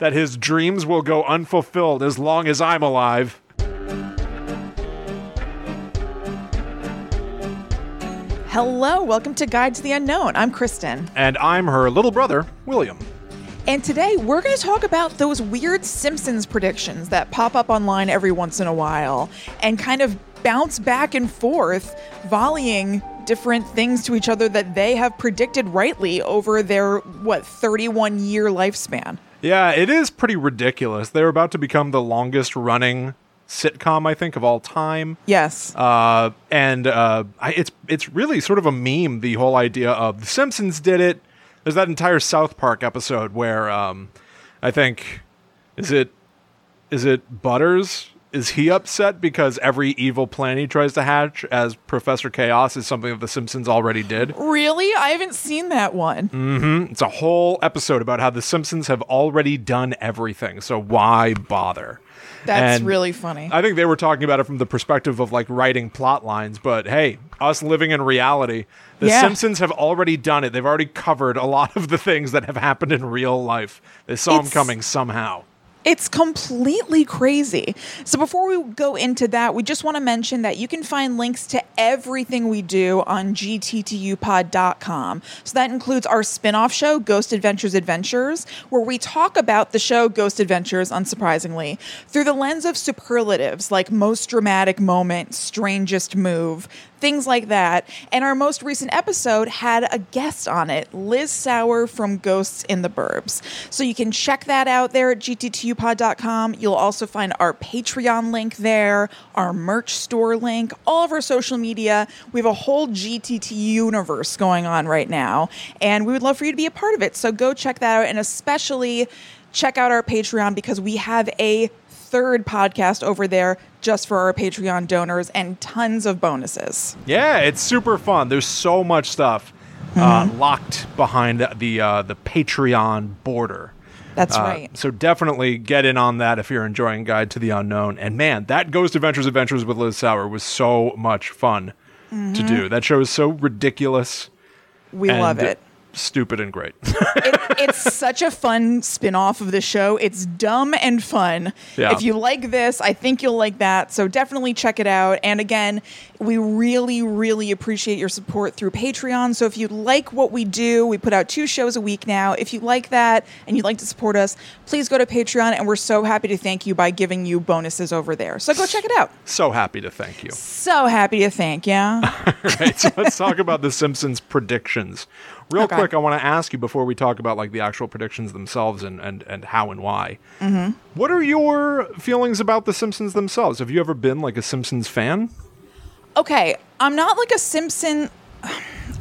that his dreams will go unfulfilled as long as I'm alive. Hello, welcome to Guide to the Unknown. I'm Kristen. And I'm her little brother, William. And today we're going to talk about those weird Simpsons predictions that pop up online every once in a while and kind of bounce back and forth, volleying different things to each other that they have predicted rightly over their, what, 31 year lifespan. Yeah, it is pretty ridiculous. They're about to become the longest running sitcom I think of all time. Yes. Uh, and uh, I, it's it's really sort of a meme. The whole idea of The Simpsons did it. There's that entire South Park episode where um, I think is it is it Butters is he upset because every evil plan he tries to hatch as Professor Chaos is something that The Simpsons already did? Really? I haven't seen that one. Mm-hmm. It's a whole episode about how The Simpsons have already done everything, so why bother? That's And really funny. I think they were talking about it from the perspective of like writing plot lines, but hey, us living in reality, The Yeah. Simpsons have already done it. They've already covered a lot of the things that have happened in real life. They saw them coming somehow. It's completely crazy. So before we go into that, we just want to mention that you can find links to everything we do on gttupod.com. So that includes our spin-off show, Ghost Adventures Adventures, where we talk about the show Ghost Adventures, unsurprisingly, through the lens of superlatives like most dramatic moment, strangest move, things like that. And our most recent episode had a guest on it, Liz Sauer from Ghosts in the Burbs. So you can check that out there at gttupod.com. You'll also find our Patreon link there, our merch store link, all of our social media. We have a whole GTT universe going on right now, and we would love for you to be a part of it. So go check that out, and especially check out our Patreon because we have a third podcast over there just for our Patreon donors and tons of bonuses. Yeah, it's super fun. There's so much stuff uh, locked behind the uh, the Patreon border. That's Uh, right. So definitely get in on that if you're enjoying Guide to the Unknown. And man, that Ghost Adventures Adventures with Liz Sauer was so much fun to do. That show is so ridiculous. We and love it. Stupid and great. it. It's such a fun spin off of the show. It's dumb and fun. Yeah. If you like this, I think you'll like that. So definitely check it out. And again, we really, really appreciate your support through Patreon. So if you like what we do, we put out two shows a week now. If you like that and you'd like to support us, please go to Patreon. And we're so happy to thank you by giving you bonuses over there. So go check it out. so happy to thank you. So happy to thank you. right, so let's talk about the Simpsons predictions. Real Okay. quick, I want to ask you before we talk about like the actual predictions themselves and and, and how and why. Mm-hmm. What are your feelings about the Simpsons themselves? Have you ever been like a Simpsons fan? okay, I'm not like a Simpson.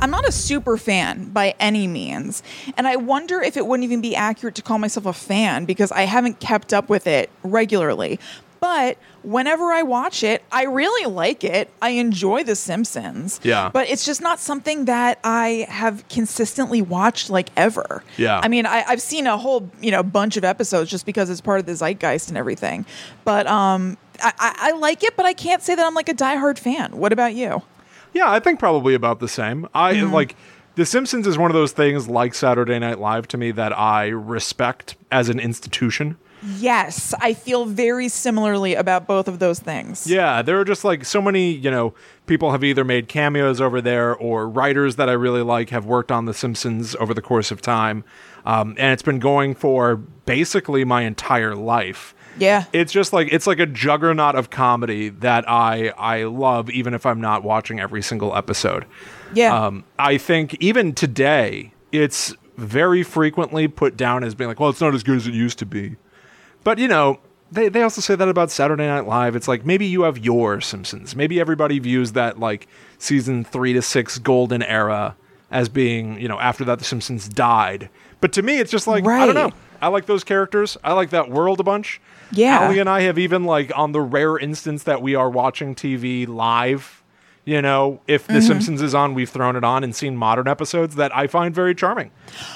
I'm not a super fan by any means. And I wonder if it wouldn't even be accurate to call myself a fan because I haven't kept up with it regularly. But whenever I watch it, I really like it. I enjoy The Simpsons. Yeah. But it's just not something that I have consistently watched like ever. Yeah. I mean, I, I've seen a whole, you know, bunch of episodes just because it's part of the zeitgeist and everything. But um I, I, I like it, but I can't say that I'm like a diehard fan. What about you? Yeah, I think probably about the same. I Mm-hmm. like The Simpsons is one of those things like Saturday Night Live to me that I respect as an institution. Yes, I feel very similarly about both of those things. Yeah, there are just like so many, you know, people have either made cameos over there or writers that I really like have worked on The Simpsons over the course of time. Um, and it's been going for basically my entire life. Yeah. It's just like it's like a juggernaut of comedy that I I love even if I'm not watching every single episode. Yeah. Um, I think even today, it's very frequently put down as being like, well, it's not as good as it used to be. But, you know, they, they also say that about Saturday Night Live. It's like maybe you have your Simpsons. Maybe everybody views that like season three to six golden era as being, you know, after that The Simpsons died. But to me, it's just like, I don't know. I like those characters. I like that world a bunch. Yeah. Ali and I have even like on the rare instance that we are watching TV live. You know, if The mm-hmm. Simpsons is on, we've thrown it on and seen modern episodes that I find very charming.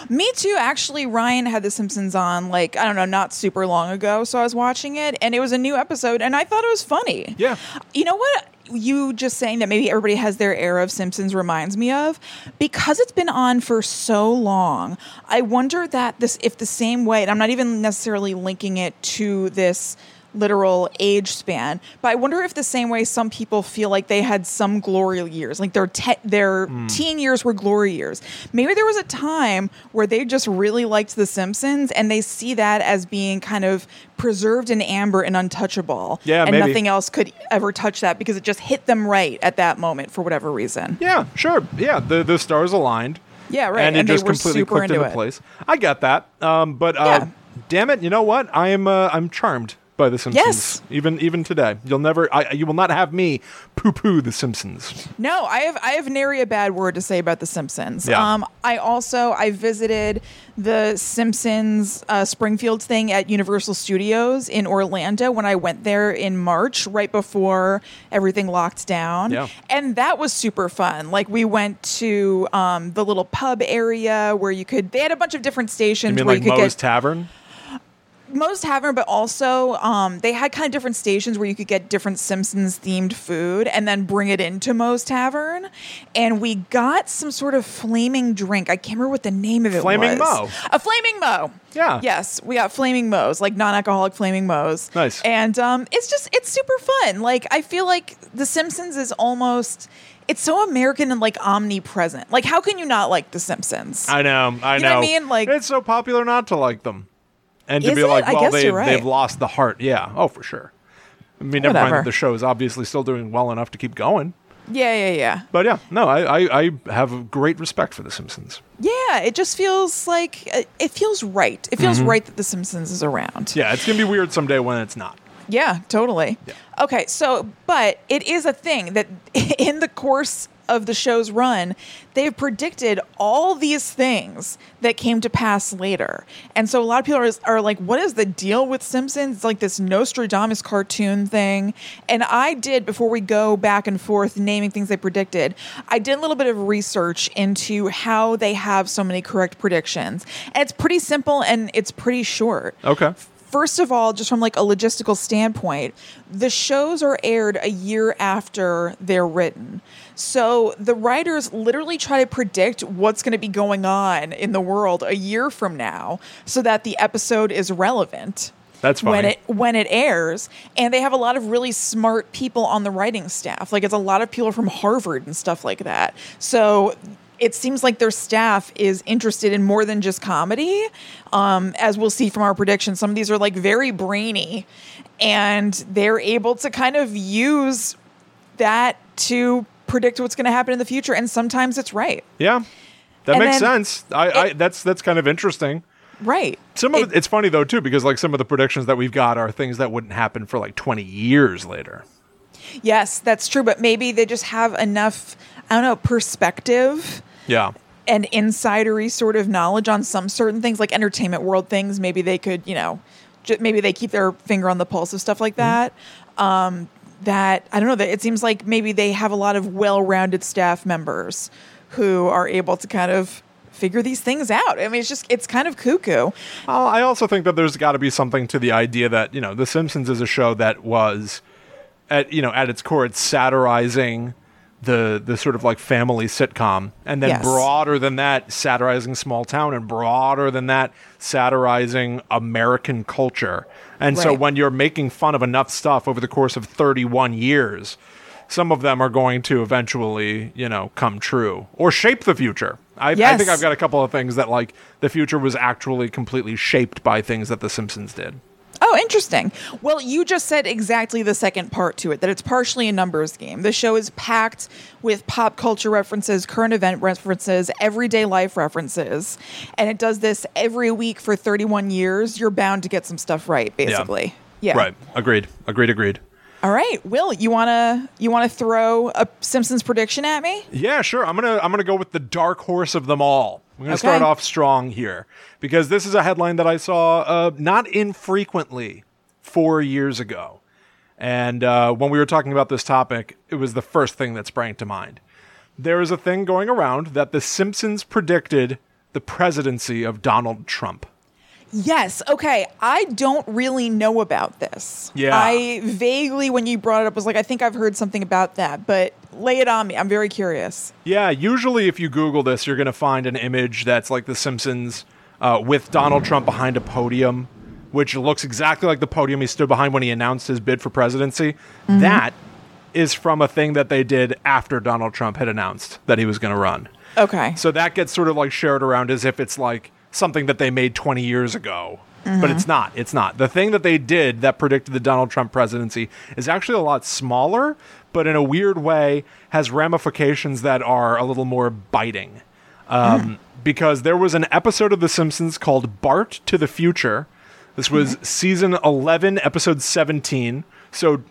Me too. Actually, Ryan had The Simpsons on, like, I don't know, not super long ago. So I was watching it and it was a new episode and I thought it was funny. Yeah. You know what? you just saying that maybe everybody has their era of Simpsons reminds me of because it's been on for so long. I wonder that this if the same way, and I'm not even necessarily linking it to this literal age span. But I wonder if the same way some people feel like they had some glory years, like their te- their teen years were glory years. Maybe there was a time where they just really liked The Simpsons and they see that as being kind of preserved in amber and untouchable. Yeah, and maybe. nothing else could ever touch that because it just hit them right at that moment for whatever reason. Yeah, sure. Yeah, the the stars aligned. Yeah, right. And it And they just completely super clicked into it. place. I get that. Um, but uh, Yeah. damn it, you know what? I am uh, I'm charmed by the Simpsons. Yes. Even even today, you'll never. I, you will not have me poo poo the Simpsons. No, I have I have nary a bad word to say about The Simpsons. Yeah. Um, I also I visited the Simpsons uh, Springfield thing at Universal Studios in Orlando when I went there in March, right before everything locked down. Yeah. and that was super fun. Like we went to um, the little pub area where you could. They had a bunch of different stations You mean where like you could Moe's get Tavern? Moe's Tavern, but also um, they had kind of different stations where you could get different Simpsons themed food and then bring it into Moe's Tavern. And we got some sort of flaming drink. I can't remember what the name of it was. Flaming was. Moe. A flaming Moe. Yeah. Yes, we got flaming Moe's, like non-alcoholic flaming Moe's. Nice. And um, it's just it's super fun. Like I feel like The Simpsons is almost. It's so American and like omnipresent. Like, how can you not like The Simpsons? I know. I You know. know what I mean? Like- it's so popular not to like them, and to Is be it? like, I well, guess they you're right. they've lost the heart. Yeah. Oh, for sure. I mean, never mind Whatever. that the show is obviously still doing well enough to keep going. yeah, yeah, yeah. But yeah, no, I, I, I have great respect for The Simpsons. Yeah, it just feels like uh, it feels right. It feels right that The Simpsons is around. Mm-hmm. Yeah, it's gonna be weird someday when it's not. Yeah, totally. Okay, so but it is a thing that in the course of the show's run, they've predicted all these things that came to pass later. And so a lot of people are, are like, what is the deal with Simpsons? It's like this Nostradamus cartoon thing. And I did, before we go back and forth naming things they predicted, I did a little bit of research into how they have so many correct predictions. And it's pretty simple and it's pretty short. Okay. First of all, just from like a logistical standpoint, the shows are aired a year after they're written. So the writers literally try to predict what's going to be going on in the world a year from now so that the episode is relevant That's when it when it airs. And they have a lot of really smart people on the writing staff. Like it's a lot of people from harvard and stuff like that. So it seems like their staff is interested in more than just comedy. Um, as we'll see from our predictions some of these are like very brainy. And they're able to kind of use that to predict what's going to happen in the future and sometimes it's right Yeah, that And makes sense. I, I that's that's kind of interesting. right Some of It- it, it's funny though too because like some of the predictions that we've got are things that wouldn't happen for like 20 years later. yes that's true but maybe they just have enough i don't know perspective Yeah. and insidery sort of knowledge on some certain things, like entertainment world things. Maybe they could, you know, j- maybe they keep their finger on the pulse of stuff like that. Um, that I don't know. That it seems like maybe they have a lot of well-rounded staff members who are able to kind of figure these things out. I mean, it's just it's kind of cuckoo. Well, I also think that there's got to be something to the idea that you know The Simpsons is a show that was, at you know at its core, it's satirizing the the sort of like family sitcom, and then Yes. broader than that, satirizing small town, and broader than that, satirizing American culture. And so when you're making fun of enough stuff over the course of 31 years. Some of them are going to eventually, you know, come true or shape the future. I, I think I've got a couple of things that like the future was actually completely shaped by things that The Simpsons did. Oh, interesting. Well, you just said exactly the second part to it that it's partially a numbers game. The show is packed with pop culture references, current event references, everyday life references, and it does this every week for 31 years. You're bound to get some stuff right, basically. Yeah. Right. Agreed. Agreed. Agreed. All right, Will, you wanna you wanna throw a Simpsons prediction at me? Yeah, sure. I'm gonna I'm gonna go with the dark horse of them all. I'm gonna start off strong here because this is a headline that I saw uh, not infrequently four years ago, and uh, when we were talking about this topic, it was the first thing that sprang to mind. There is a thing going around that The Simpsons predicted the presidency of Donald Trump. Yes. Okay. I don't really know about this. Yeah. I vaguely, when you brought it up, was like, I think I've heard something about that, but lay it on me. I'm very curious. Yeah, usually if you Google this, you're going to find an image that's like The Simpsons uh, with Donald Trump behind a podium, which looks exactly like the podium he stood behind when he announced his bid for presidency. That is from a thing that they did after Donald Trump had announced that he was going to run. Okay. So that gets sort of like shared around as if it's like something that they made 20 years ago. But uh-huh. it's not. It's not. The thing that they did that predicted the Donald Trump presidency is actually a lot smaller, but in a weird way has ramifications that are a little more biting. Um, hmm. Because there was an episode of The Simpsons called Bart to the Future. This was mm-hmm. season 11, episode 17. So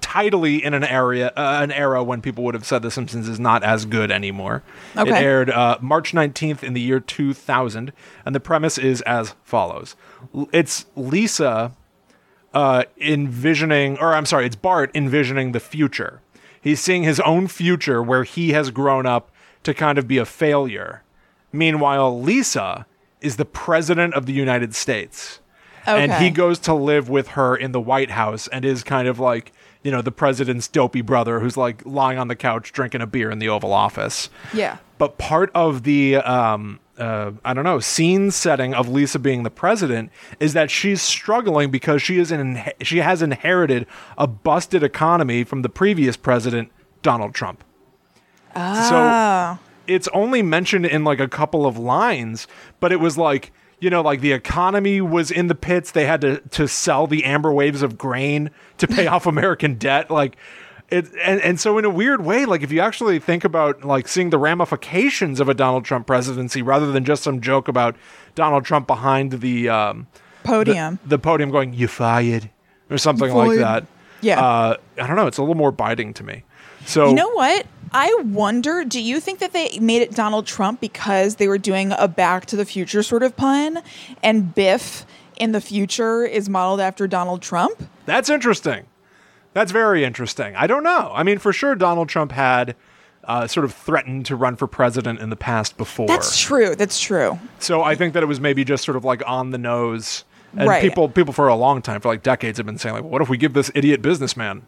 tidily in an area uh, an era when people would have said The Simpsons is not as good anymore. It aired uh, March 19th in the year 2000, and the premise is as follows: L- It's Lisa uh, envisioning, or I'm sorry, it's Bart envisioning the future. He's seeing his own future where he has grown up to kind of be a failure. Meanwhile, Lisa is the president of the United States. And he goes to live with her in the White House and is kind of like, you know, the president's dopey brother who's like lying on the couch drinking a beer in the Oval Office. yeah. But part of the um, uh, I don't know scene setting of Lisa being the president is that she's struggling because she is inhe- she has inherited a busted economy from the previous president Donald Trump. Ah. So it's only mentioned in like a couple of lines, but it was like you know like the economy was in the pits. They had to to sell the amber waves of grain to pay off American debt. Like it, and and so in a weird way, like if you actually think about like seeing the ramifications of a Donald Trump presidency rather than just some joke about Donald Trump behind the um Podium. the podium going you fired or something like that. Yeah. Uh, I don't know. It's a little more biting to me. So You know what? I wonder, do you think that they made it Donald Trump because they were doing a back to the future sort of pun and Biff in the future is modeled after Donald Trump? That's interesting. That's very interesting. I don't know. I mean, for sure, Donald Trump had uh, sort of threatened to run for president in the past before. That's true. That's true. so I think that it was maybe just sort of like on the nose. And Right. people, people for a long time, for like decades, have been saying like, "What if we give this idiot businessman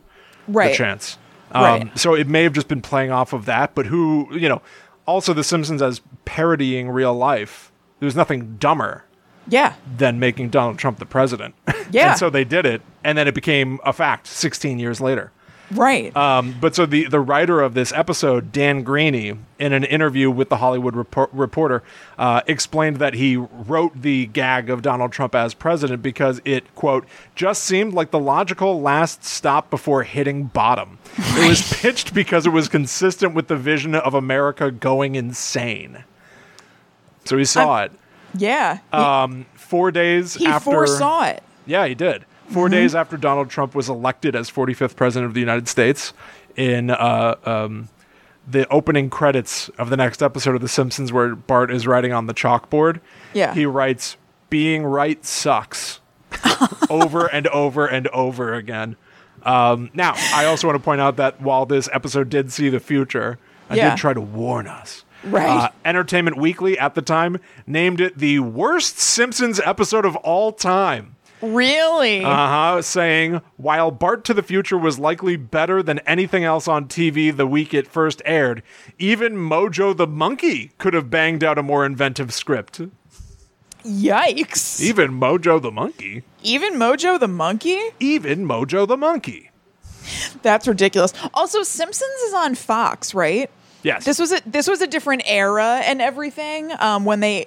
Right. the chance?" Um, Right. So it may have just been playing off of that. But who, you know, also The Simpsons as parodying real life. There's nothing dumber Yeah. than making Donald Trump the president. Yeah. and so they did it, and then it became a fact 16 years later. Right. Um, but so the, the writer of this episode, Dan Greaney, in an interview with the Hollywood Repor- Reporter, uh, explained that he wrote the gag of Donald Trump as president because it, quote, just seemed like the logical last stop before hitting bottom. It was pitched because it was consistent with the vision of America going insane. So he saw it. yeah. He, Um, four days he after. foresaw it. Yeah, he did. 4 days after Donald Trump was elected as 45th president of the United States, in uh, um, the opening credits of the next episode of The Simpsons, where Bart is writing on the chalkboard, Yeah. he writes, "Being right sucks," over and over and over again. Um, now, I also want to point out that while this episode did see the future, I Yeah. did try to warn us. Right. Uh, Entertainment Weekly at the time named it the worst Simpsons episode of all time. Really? Uh huh. Saying, while Bart to the Future was likely better than anything else on TV the week it first aired, even Mojo the Monkey could have banged out a more inventive script. Yikes. Even Mojo the Monkey. Even Mojo the monkey? Even Mojo the Monkey. That's ridiculous. Also, Simpsons is on Fox, right? Yes. This was a this was a different era and everything um, when they.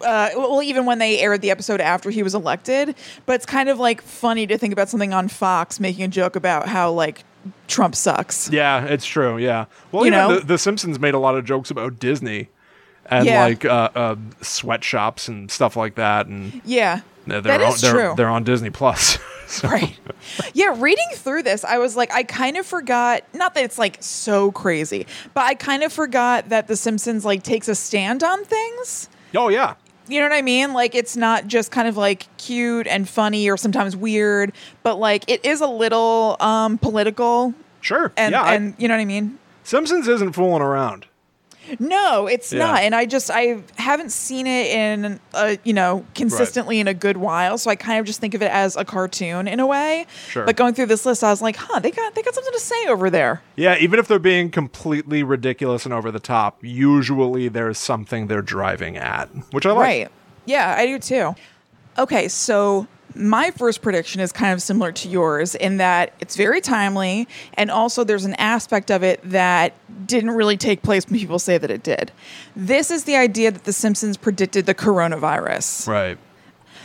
Uh, well, even when they aired the episode after he was elected, but it's kind of like funny to think about something on Fox making a joke about how like Trump sucks. yeah, it's true. Yeah. Well, You know? the, the Simpsons made a lot of jokes about Disney and Yeah. like uh, uh, sweatshops and stuff like that. And Yeah, they're, that on, is they're, true. they're on Disney Plus. So- right. Yeah, reading through this, I was like, I kind of forgot. Not that it's like so crazy, but I kind of forgot that The Simpsons like takes a stand on things. Oh, yeah. You know what I mean? Like it's not just kind of like cute and funny or sometimes weird, but like it is a little um political Sure. and yeah. I- and you know what I mean? Simpsons isn't fooling around. No, it's Yeah. not. And I just I haven't seen it in a, you know, consistently in a good while, so I kind of just think of it as a cartoon in a way. Sure. But going through this list, I was like, "Huh, they got they got something to say over there." Yeah, even if they're being completely ridiculous and over the top, usually there's something they're driving at, which I like. Right. Yeah, I do too. Okay, so my first prediction is kind of similar to yours in that it's very timely, and also there's an aspect of it that didn't really take place when people say that it did. This is the idea that The Simpsons predicted the coronavirus. Right.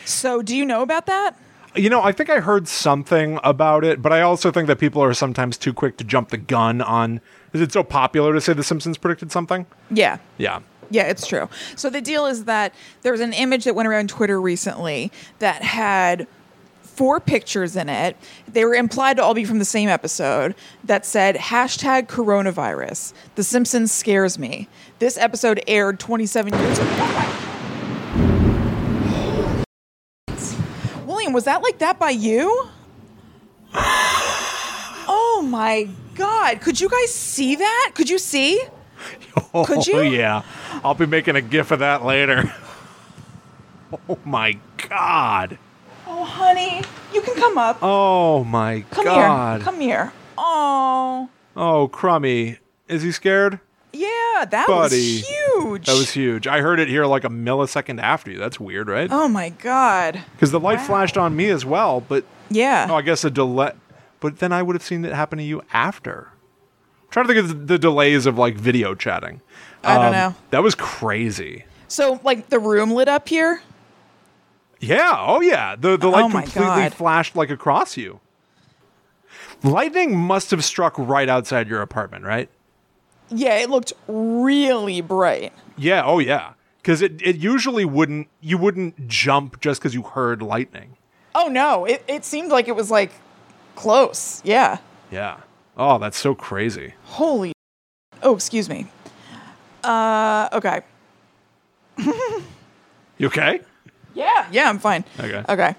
So, do you know about that? You know, I think I heard something about it, but I also think that people are sometimes too quick to jump the gun on. Is it so popular to say The Simpsons predicted something? Yeah. Yeah. Yeah, it's true. So the deal is that there was an image that went around Twitter recently that had four pictures in it. They were implied to all be from the same episode that said hashtag coronavirus. The Simpsons scares me. This episode aired 27 years ago. William, was that like that by you? Oh my god. Could you guys see that? Could you see? Oh, Could you? Oh, yeah. I'll be making a gif of that later. oh my god. Oh, honey, you can come up. Oh my Come god. here. Come here. Oh, oh, Crummy. Is he scared? yeah, that Buddy. was huge. That was huge. I heard it here like a millisecond after you. That's weird, right? Oh my god. Because the light wow. flashed on me as well, but Yeah. oh, I guess a delay. But then I would have seen it happen to you after. Trying to think of the, the delays of like video chatting. Um, I don't know. That was crazy. so, like, the room lit up here. Yeah. Oh, yeah. The the light Oh completely God. flashed like across you. Lightning must have struck right outside your apartment, right? Yeah, it looked really bright. Yeah. Oh, yeah. Because it, it usually wouldn't. You wouldn't jump just because you heard lightning. Oh no, it it seemed like it was like close. Yeah. Yeah. Oh, that's so crazy. Holy. Oh, excuse me. Uh, okay. You okay? Yeah. Yeah, I'm fine. Okay. Okay.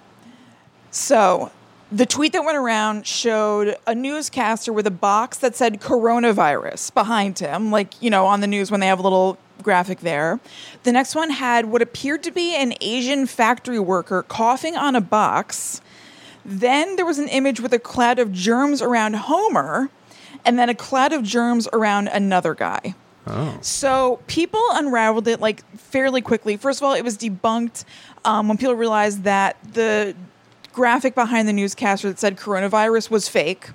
So, the tweet that went around showed a newscaster with a box that said coronavirus behind him, like, you know, on the news when they have a little graphic there. The next one had what appeared to be an Asian factory worker coughing on a box. Then there was an image with a cloud of germs around Homer, and then a cloud of germs around another guy. Oh. So people unraveled it like fairly quickly. First of all, it was debunked um, when people realized that the graphic behind the newscaster that said coronavirus was fake.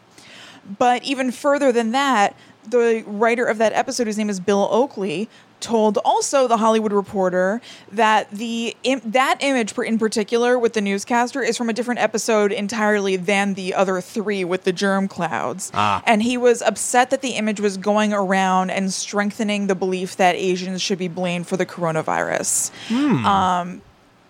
But even further than that, the writer of that episode, whose name is Bill Oakley, told also the Hollywood Reporter that the Im- that image in particular with the newscaster is from a different episode entirely than the other three with the germ clouds. Ah. And he was upset that the image was going around and strengthening the belief that Asians should be blamed for the coronavirus. Um,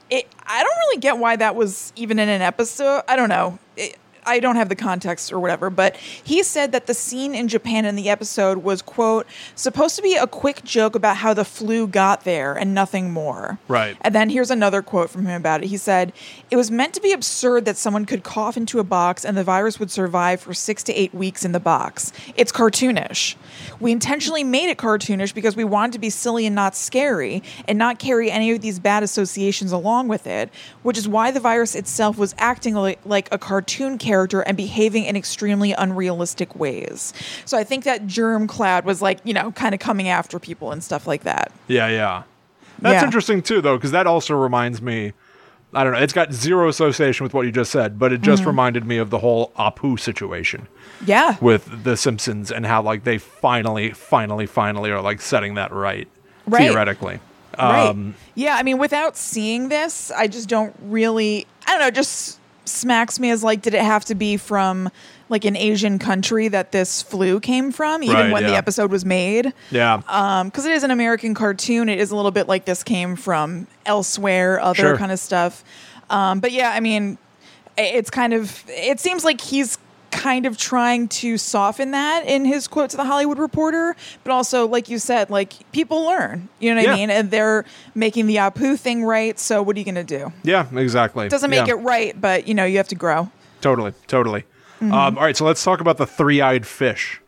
it, I don't really get why that was even in an episode. I don't know. It, I don't have the context or whatever, but he said that the scene in Japan in the episode was, quote, supposed to be a quick joke about how the flu got there and nothing more. Right. And then here's another quote from him about it. He said, It was meant to be absurd that someone could cough into a box and the virus would survive for six to eight weeks in the box. It's cartoonish. We intentionally made it cartoonish because we wanted to be silly and not scary and not carry any of these bad associations along with it, which is why the virus itself was acting like, like a cartoon character and behaving in extremely unrealistic ways. So I think that germ cloud was like, you know, kind of coming after people and stuff like that. Yeah, yeah. That's Yeah. interesting too, though, because that also reminds me. I don't know. It's got zero association with what you just said, but it just Mm-hmm. reminded me of the whole Apu situation Yeah. with The Simpsons and how like they finally, finally, finally are like setting that right, Right. theoretically. Right. Um, yeah, I mean, without seeing this, I just don't really. I don't know. Just smacks me as like, did it have to be from like an Asian country that this flu came from, even Right, when the episode was made? yeah. Um, because it is an American cartoon, it is a little bit like this came from elsewhere, other Sure. kind of stuff. Um, but yeah, I mean, it's kind of. It seems like he's kind of trying to soften that in his quote to the Hollywood Reporter, but also, like you said, like people learn. You know what Yeah. I mean? And they're making the Apu thing right. So what are you going to do? yeah, exactly. Doesn't make Yeah. it right, but you know you have to grow. Totally, totally. Mm-hmm. Um, all right, so let's talk about the three-eyed fish.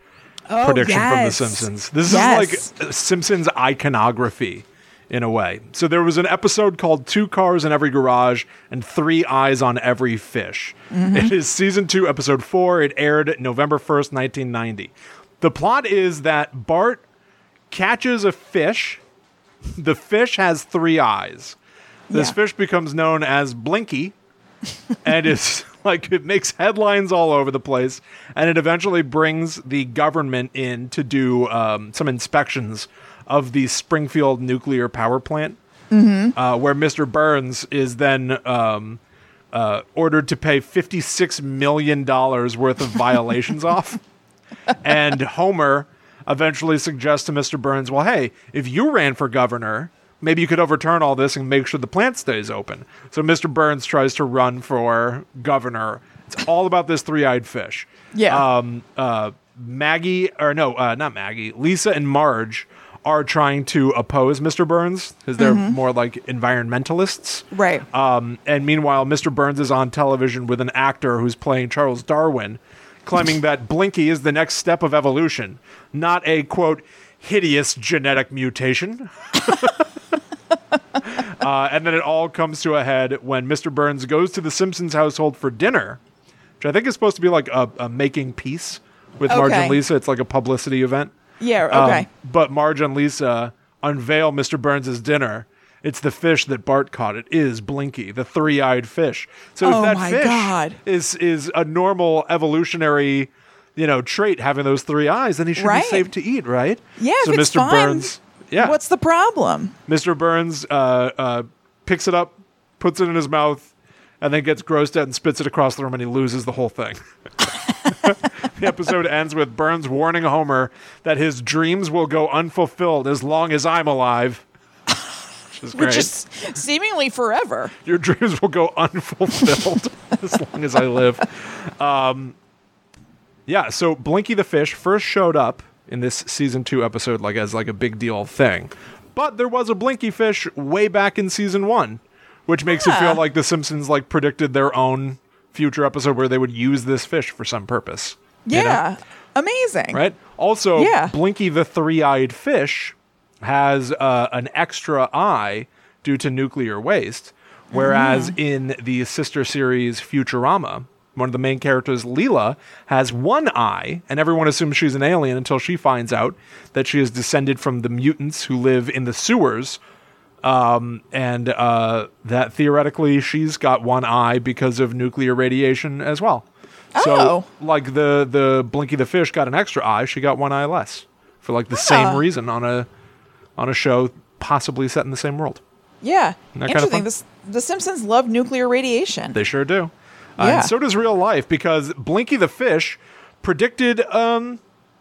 Oh, prediction from The. Simpsons. This Yes. is like Simpsons iconography in a way. So there was an episode called Two Cars in Every Garage and Three Eyes on Every Fish. Mm-hmm. It is season two, episode four. It aired November 1st, 1990. The plot is that Bart catches a fish. The fish has three eyes. This Yeah. fish becomes known as Blinky and it's like it makes headlines all over the place and it eventually brings the government in to do um, some inspections of the springfield nuclear power plant uh, where mr burns is then um, uh, ordered to pay $56 million worth of violations off and Homer eventually suggests to Mr. Burns, well, hey, if you ran for governor, maybe you could overturn all this and make sure the plant stays open. So Mr. Burns tries to run for governor. It's all about this three eyed fish. Yeah. Um, uh, Maggie, or no, uh, not Maggie, Lisa and Marge are trying to oppose Mr. Burns because they're more like environmentalists. Right. Um, and meanwhile, Mr. Burns is on television with an actor who's playing Charles Darwin, claiming that Blinky is the next step of evolution, not a quote hideous genetic mutation. uh, and then it all comes to a head when Mr. Burns goes to the Simpsons household for dinner, which I think is supposed to be like a, a making peace with Marge and Lisa. It's like a publicity event. Yeah. Um, Okay. but Marge and Lisa unveil Mr. Burns' dinner. It's the fish that Bart caught. It is Blinky, the three-eyed fish. So Oh if that my fish God. is is a normal evolutionary, you know, trait having those three eyes, then he should Right. be safe to eat, right? yeah. So Mr. Burns, yeah, What's the problem? Mr. Burns uh, uh, picks it up, puts it in his mouth, and then gets grossed out and spits it across the room, and he loses the whole thing. the episode ends with Burns warning Homer that his dreams will go unfulfilled as long as I'm alive. Which is great. Which is seemingly forever. Your dreams will go unfulfilled as long as I live. Um, yeah, so Blinky the fish first showed up in this season two episode like as like a big deal thing, but there was a Blinky fish way back in season one, which makes it feel like the Simpsons like predicted their own future episode where they would use this fish for some purpose. You know? Yeah. Amazing. right? Also, Yeah. Blinky the three-eyed fish has uh, an extra eye due to nuclear waste, whereas Mm. in the sister series Futurama, one of the main characters, Leela, has one eye, and everyone assumes she's an alien until she finds out that she is descended from the mutants who live in the sewers. Um, and uh, that theoretically she's got one eye because of nuclear radiation as well. Oh. So, like the the Blinky the fish got an extra eye, she got one eye less for like the same reason on a on a show possibly set in the same world. Yeah. Isn't that kinda Interesting. fun? This, the Simpsons love nuclear radiation. They sure do. Uh, Yeah. and so does real life because Blinky the fish predicted, um,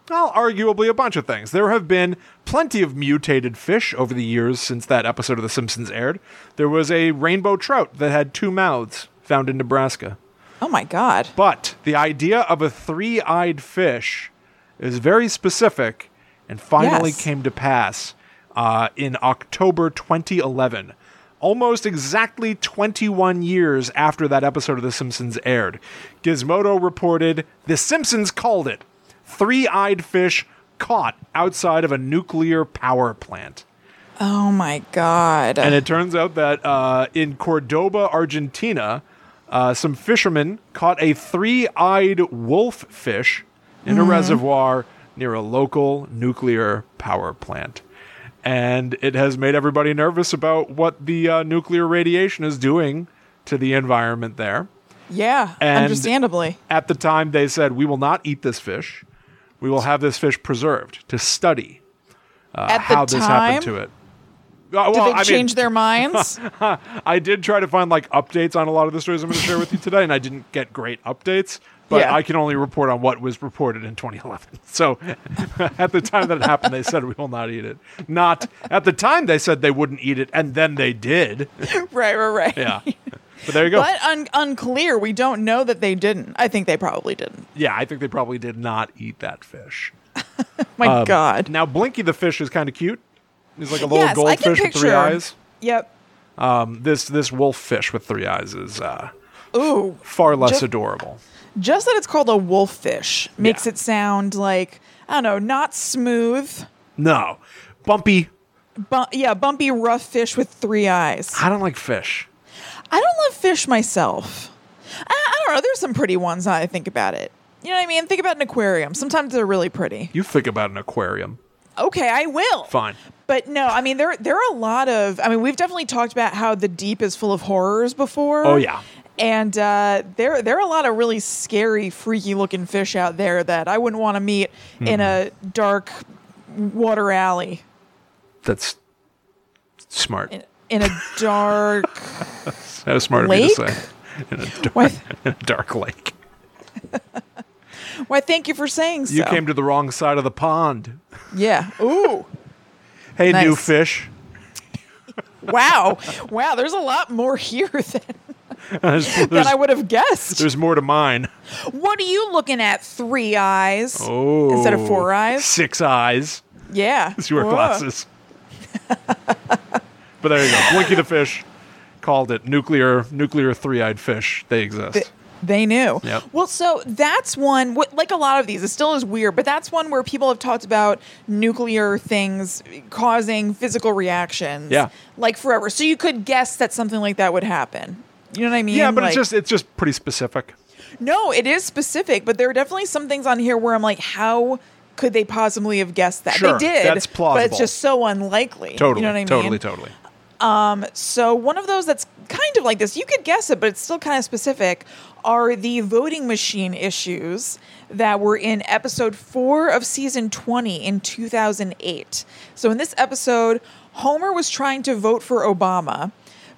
well, arguably a bunch of things. There have been plenty of mutated fish over the years since that episode of The Simpsons aired. There was a rainbow trout that had two mouths found in Nebraska. Oh my God. But the idea of a three eyed fish is very specific and finally Yes. came to pass uh, in October 2011. Almost exactly 21 years after that episode of The Simpsons aired. Gizmodo reported The Simpsons called it three eyed fish caught outside of a nuclear power plant. Oh my God. And it turns out that uh, in Cordoba, Argentina, uh, some fishermen caught a three eyed wolf fish in a reservoir near a local nuclear power plant. And it has made everybody nervous about what the uh, nuclear radiation is doing to the environment there. yeah. and- understandably. At the time, they said, We will not eat this fish. We will have this fish preserved to study uh, how this happened to it. Uh, Did they I mean- change their minds? I did try to find like updates on a lot of the stories I'm going to share with you today, and I didn't get great updates. But Yeah. I can only report on what was reported in 2011. So at the time that it happened, they said we will not eat it. Not at the time they said they wouldn't eat it, and then they did. right, right, right. Yeah. But there you go. But un- unclear. We don't know that they didn't. I think they probably didn't. yeah, I think they probably did not eat that fish. My Um, God. Now Blinky the fish is kind of cute. He's like a little yes, goldfish with three eyes. Yep. Um, this this wolf fish with three eyes is uh, Ooh, Far less Just- adorable. just that it's called a wolf fish makes Yeah. it sound like I don't know, not smooth. No. Bumpy. Bu- yeah, bumpy, rough fish with three eyes. I don't like fish. I don't love fish myself. I, I don't know. There's some pretty ones. I think about it. You know what I mean? Think about an aquarium. Sometimes they're really pretty. You think about an aquarium. Okay, I will. Fine. But no, I mean there there are a lot of. I mean, we've definitely talked about how the deep is full of horrors before. Oh, yeah. And uh, there there are a lot of really scary, freaky looking fish out there that I wouldn't want to meet in a Mm-hmm. dark water alley. That's smart. In, in a dark. That was smart of you to say. In a, dark, why, in a dark lake. why? Thank you for saying so. You came to the wrong side of the pond. Yeah. Ooh. Hey, new fish. Wow. Wow. There's a lot more here than, than I would have guessed. there's more to mine. What are you looking at? Three eyes Oh. instead of four oh, eyes? Six eyes. Yeah. It's your Whoa. glasses. but there you go. Blinky the fish called it nuclear nuclear three-eyed fish. They exist. Th- They knew. Yep. Well, so that's one. What, like a lot of these, it still is weird, but that's one where people have talked about nuclear things causing physical reactions. Yeah. Like forever. So you could guess that something like that would happen. You know what I mean? yeah, but Like- it's just it's just pretty specific. no, it is specific, but there are definitely some things on here where I'm like, how could they possibly have guessed that? Sure, they did. that's plausible. But it's just so unlikely. Totally. You know what I mean? totally, totally. Um, so one of those that's kind of like this, you could guess it, but it's still kind of specific, are the voting machine issues that were in episode four of season 20 in 2008. So in this episode, Homer was trying to vote for Obama.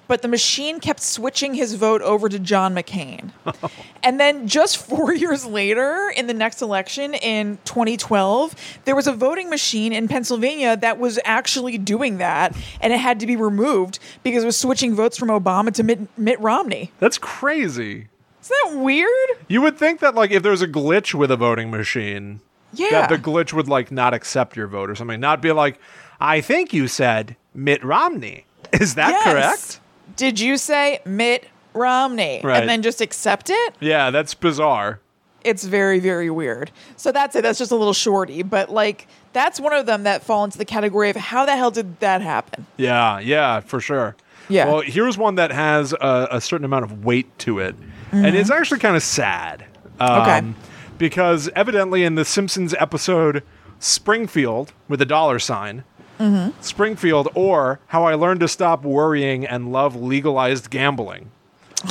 But the machine kept switching his vote over to John McCain. and then just four years later, in the next election in 2012, there was a voting machine in Pennsylvania that was actually doing that. And it had to be removed because it was switching votes from Obama to Mitt, Mitt Romney. That's crazy. Isn't that weird? You would think that like if there was a glitch with a voting machine, Yeah. that the glitch would like not accept your vote or something. Not be like, I think you said Mitt Romney. Is that Yes. correct? Did you say Mitt Romney? Right. And then just accept it? Yeah, that's bizarre. it's very very weird so that's it that's just a little shorty but like that's one of them that fall into the category of how the hell did that happen Yeah, yeah, for sure. Yeah. Well, here's one that has a, a certain amount of weight to it, and it's actually kind of sad. Um, Mm-hmm. Okay. Because evidently in the Simpsons episode Springfield with a dollar sign, Mm-hmm. Springfield, or How I Learned to Stop Worrying and Love Legalized Gambling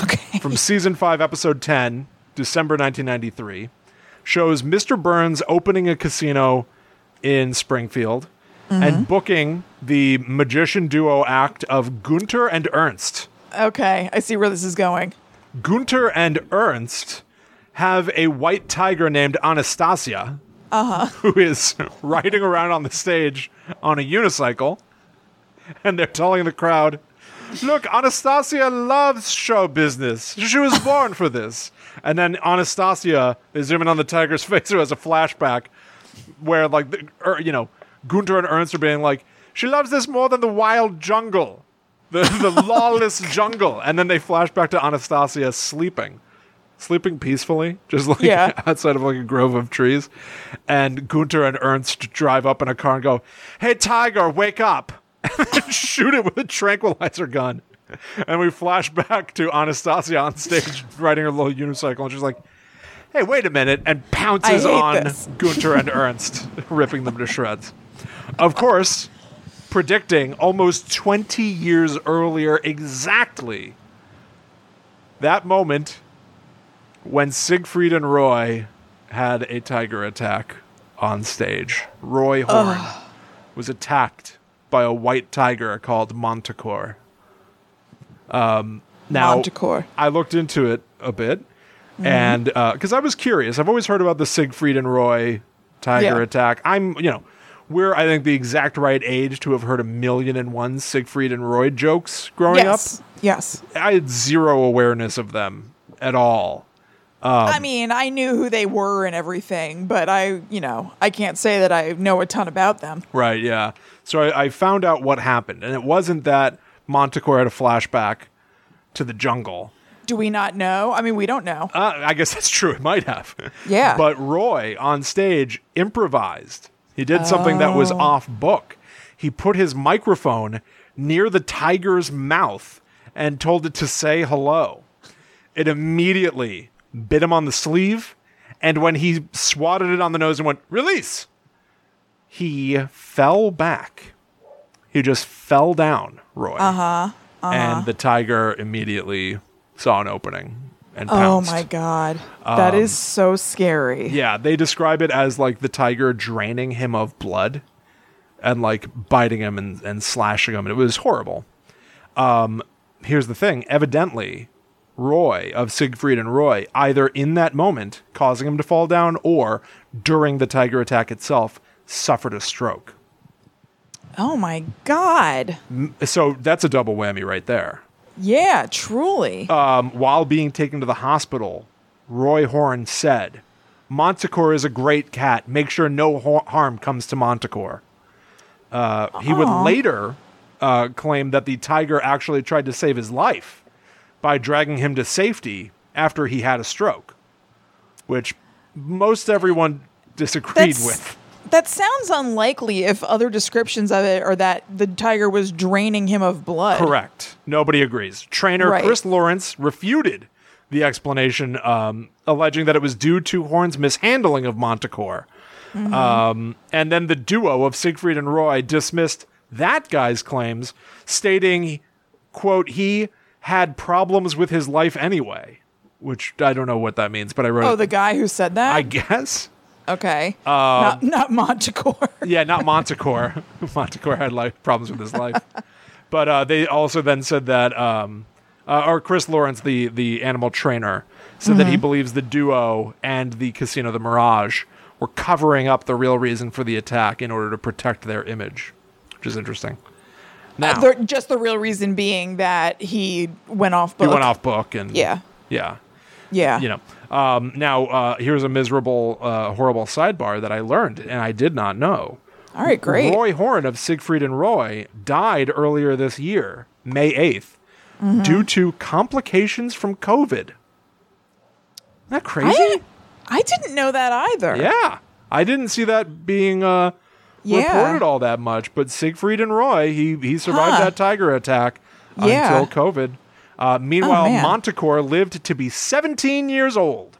okay from season 5, episode 10, December 1993, shows Mr. Burns opening a casino in Springfield and booking the magician duo act of Gunter and Ernst. okay i see where this is going Gunter and Ernst have a white tiger named Anastasia, who is riding around on the stage on a unicycle, and they're telling the crowd, "Look, Anastasia loves show business. She was born for this." And then Anastasia is zooming on the tiger's face, who has a flashback where, like, the, er, you know, Gunter and Ernst are being like, "She loves this more than the wild jungle." the, the lawless jungle. And then they flash back to Anastasia sleeping, sleeping peacefully, just like Yeah. outside of like a grove of trees. And Gunter and Ernst drive up in a car and go, Hey, Tiger, wake up. and shoot it with a tranquilizer gun. And we flash back to Anastasia on stage riding her little unicycle. And she's like, Hey, wait a minute. And pounces on this. Gunter and Ernst, ripping them to shreds. Of course, predicting almost 20 years earlier exactly that moment when Siegfried and Roy had a tiger attack on stage. Roy Horn was attacked by a white tiger called Montecore. Um, now. I looked into it a bit, and because I was curious, I've always heard about the Siegfried and Roy tiger Yeah. attack. I'm, you know, we're I think the exact right age to have heard a million and one Siegfried and Roy jokes growing yes yes. I had zero awareness of them at all. Um, i mean i knew who they were and everything but i you know i can't say that i know a ton about them Right, yeah. So I, I found out what happened, and it wasn't that Montecore had a flashback to the jungle. Do we not know? I mean, we don't know. Uh, I guess that's true. It might have. Yeah. But Roy on stage improvised. He did something that was Oh. off book. He put his microphone near the tiger's mouth and told it to say hello. It immediately bit him on the sleeve. And when he swatted it on the nose and went, release, he fell back. He just fell down, Roy. Uh huh. And the tiger immediately saw an opening and pounced. oh my god. that is so scary. Um, Yeah, they describe it as like the tiger draining him of blood and like biting him and, and slashing him. And it was horrible. Um, here's the thing evidently, Roy of Siegfried and Roy, either in that moment causing him to fall down or during the tiger attack itself, suffered a stroke. Oh my god. So that's a double whammy right there. Yeah, truly. um, while being taken to the hospital, Roy Horn said, Montecore is a great cat. Make sure no har- harm comes to Montecore. Uh, he would later uh, claim that the tiger actually tried to save his life by dragging him to safety after he had a stroke, which most everyone disagreed That's- with. That sounds unlikely if other descriptions of it are that the tiger was draining him of blood. Correct. Nobody agrees. Trainer Right. Chris Lawrence refuted the explanation, um, alleging that it was due to Horn's mishandling of Montecore. Mm-hmm. Um, and then the duo of Siegfried and Roy dismissed that guy's claims, stating, quote, he had problems with his life anyway. Which I don't know what that means, but I wrote Oh, the guy who said that? I guess. okay. Um, not, not Montecore. Yeah, not Montecore. Montecore had life problems with his life, but uh, they also then said that, um, uh, or Chris Lawrence, the the animal trainer, said that he believes the duo and the Casino the Mirage were covering up the real reason for the attack in order to protect their image, which is interesting. Now The- just the real reason being that he went off book. he went off book and Yeah. yeah. Yeah. you know. Um, now, uh, here's a miserable, uh, horrible sidebar that I learned and I did not know. All right, great. Roy Horn of Siegfried and Roy died earlier this year, May 8th, Mm-hmm. due to complications from COVID. Isn't that crazy? I, I didn't know that either. yeah. I didn't see that being uh, Yeah. reported all that much, but Siegfried and Roy, he, he survived Huh. that tiger attack Yeah. until COVID. Uh, meanwhile, Oh. Montecore lived to be 17 years old.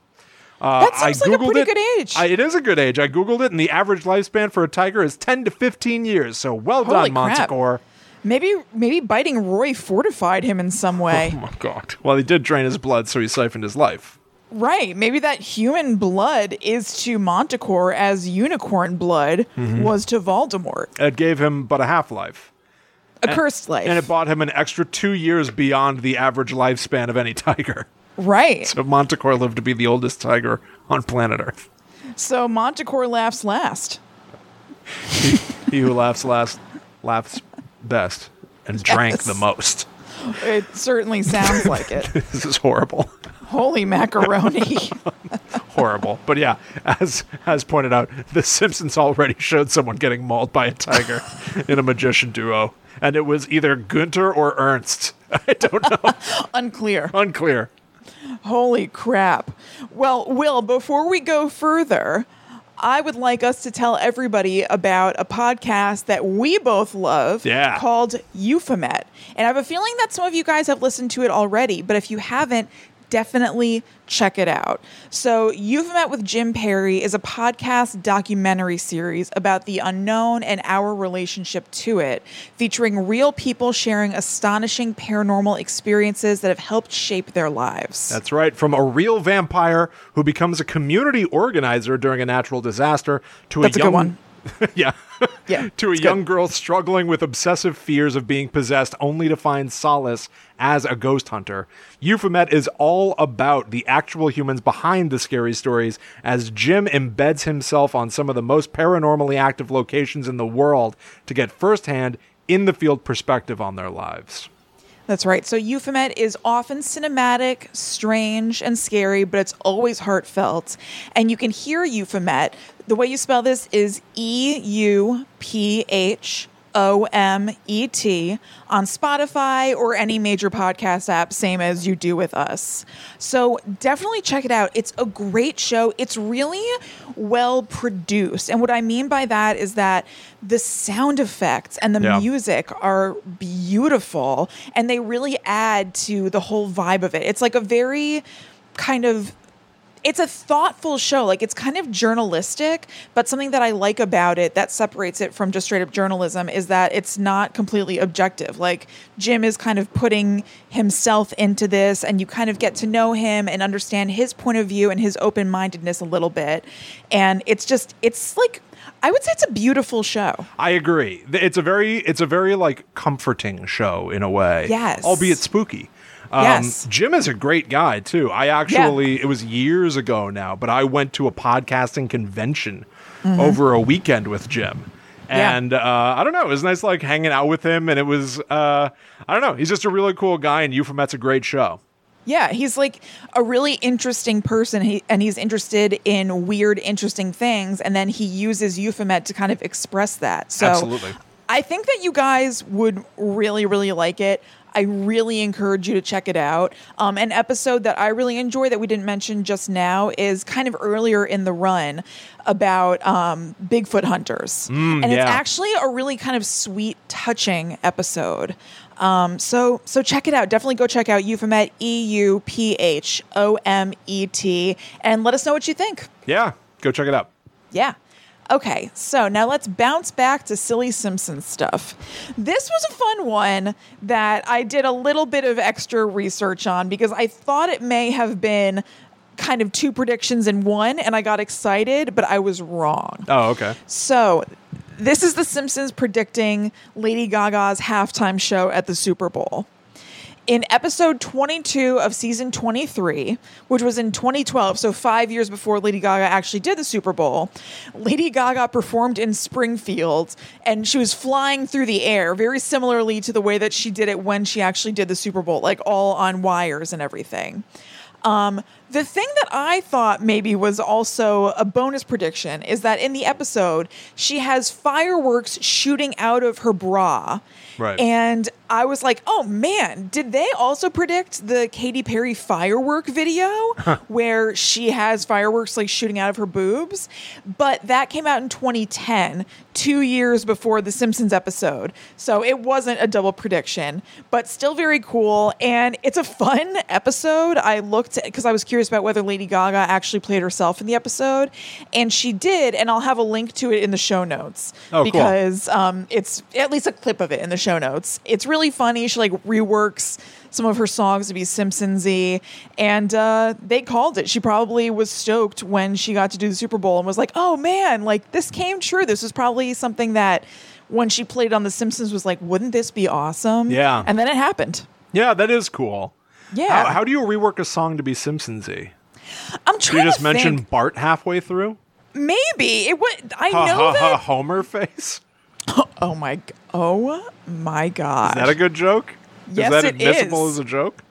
Uh, That seems like a pretty it. good age. I, it is a good age. I googled it, and the average lifespan for a tiger is 10 to 15 years. So well Holy done, crap. Montecore. Maybe maybe biting Roy fortified him in some way. Oh my god. Well, he did drain his blood, so he siphoned his life. Right. Maybe that human blood is to Montecore as unicorn blood Mm-hmm. was to Voldemort. It gave him but a half life. A cursed life. And it bought him an extra two years beyond the average lifespan of any tiger. right. So Montecore lived to be the oldest tiger on planet Earth. So Montecore laughs last. He who laughs last laughs best and drank Yes. the most. It certainly sounds like it. This is horrible. Holy macaroni. horrible. But yeah, as as pointed out, The Simpsons already showed someone getting mauled by a tiger in a magician duo, and it was either Gunter or Ernst. I don't know. Unclear. Unclear. Holy crap. Well, Will, before we go further, I would like us to tell everybody about a podcast that we both love Yeah. called Euphomet. And I have a feeling that some of you guys have listened to it already, but if you haven't, definitely check it out. So, Euphomet with Jim Perry is a podcast documentary series about the unknown and our relationship to it, featuring real people sharing astonishing paranormal experiences that have helped shape their lives. That's right. From a real vampire who becomes a community organizer during a natural disaster to a young good one. yeah. Yeah, to a it's good. young girl struggling with obsessive fears of being possessed only to find solace as a ghost hunter. Euphomet is all about the actual humans behind the scary stories as Jim embeds himself on some of the most paranormally active locations in the world to get firsthand in the field perspective on their lives. That's right. So Euphomet is often cinematic, strange, and scary, but it's always heartfelt. And you can hear Euphomet. The way you spell this is E U P H O M E T on Spotify or any major podcast app, same as you do with us. So definitely check it out. It's a great show. It's really well produced. And what I mean by that is that the sound effects and the Yeah. music are beautiful and they really add to the whole vibe of it. It's like a very kind of it's a thoughtful show. Like it's kind of journalistic, but something that I like about it that separates it from just straight up journalism is that it's not completely objective. Like Jim is kind of putting himself into this and you kind of get to know him and understand his point of view and his open-mindedness a little bit. And it's just it's like I would say it's a beautiful show. I agree. It's a very it's a very like comforting show in a way. Yes. Albeit spooky. Um, Yes. Jim is a great guy too. I actually it was years ago now, but I went to a podcasting convention over a weekend with Jim. Mm-hmm. Yeah. And uh, I don't know, it was nice like hanging out with him and it was uh, I don't know, he's just a really cool guy and Euphomet's a great show. Yeah, he's like a really interesting person, he, and he's interested in weird, interesting things, and then he uses Euphomet to kind of express that. So, Absolutely. I think that you guys would really, really like it. I really encourage you to check it out. Um, an episode that I really enjoy that we didn't mention just now is kind of earlier in the run about um, Bigfoot hunters, and it's actually a really kind of sweet, touching episode. Um, so so check it out. Definitely go check out Euphomet E U P H O M E T and let us know what you think. Yeah, go check it out. Yeah. Okay, so now let's bounce back to silly Simpsons stuff. This was a fun one that I did a little bit of extra research on because I thought it may have been kind of two predictions in one, and I got excited, but I was wrong. Oh, okay. So, this is The Simpsons predicting Lady Gaga's halftime show at the Super Bowl. In episode 22 of season 23, which was in 2012, so five years before Lady Gaga actually did the Super Bowl, Lady Gaga performed in Springfield and she was flying through the air, very similarly to the way that she did it when she actually did the Super Bowl, like all on wires and everything. Um, the thing that I thought maybe was also a bonus prediction is that in the episode, she has fireworks shooting out of her bra. Right. And I was like, oh man, did they also predict the Katy Perry firework video where she has fireworks like shooting out of her boobs? But that came out in 2010, two years before the Simpsons episode. So it wasn't a double prediction, but still very cool. And it's a fun episode. I looked because I was curious about whether Lady Gaga actually played herself in the episode. And she did. And I'll have a link to it in the show notes Oh, cool. because um, it's at least a clip of it in the show notes. It's really funny. She like reworks some of her songs to be Simpsonsy, and uh, they called it. She probably was stoked when she got to do the Super Bowl and was like, "Oh man, like this came true. This was probably something that." When she played on The Simpsons, was like, wouldn't this be awesome? Yeah. and then it happened. Yeah, that is cool. Yeah, How, how do you rework a song to be Simpsonsy? I'm trying you just to mention think. Bart halfway through? Maybe it would. I Ha know ha ha that. Homer face. Oh my! Oh my God! Is that a good joke? Yes, is that it admissible is. as a joke?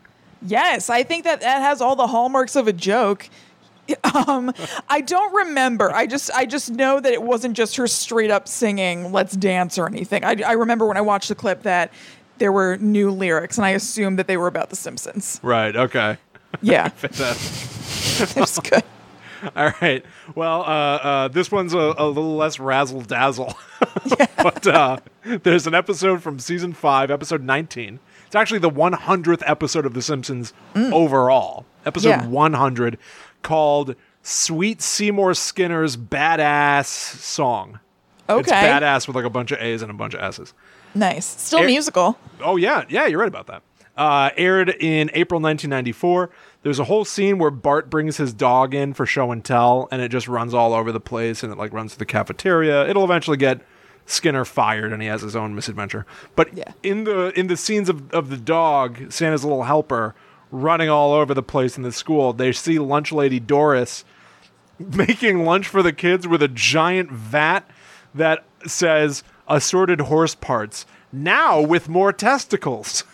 Yes, I think that that has all the hallmarks of a joke. Um, I don't remember. I just I just know that it wasn't just her straight up singing "Let's Dance" or anything. I, I remember when I watched the clip that there were new lyrics, and I assumed that they were about The Simpsons. Right. Okay. Yeah, Fantastic. it was good. All right. Well, uh, uh, this one's a, a little less razzle dazzle, but uh, there's an episode from season five, episode 19. It's actually the 100th episode of The Simpsons overall. Episode Mm. Yeah. 100, called "Sweet Seymour Skinner's Badass Song." It's Okay, badass with like a bunch of A's and a bunch of S's. nice. Still It- musical. Oh yeah, yeah, you're right about that. Uh, aired in April 1994. There's a whole scene where Bart brings his dog in for show and tell, and it just runs all over the place, and it like runs to the cafeteria. It'll eventually get Skinner fired, and he has his own misadventure. But Yeah. in the in the scenes of, of the dog, Santa's little helper, running all over the place in the school, they see lunch lady Doris making lunch for the kids with a giant vat that says assorted horse parts now with more testicles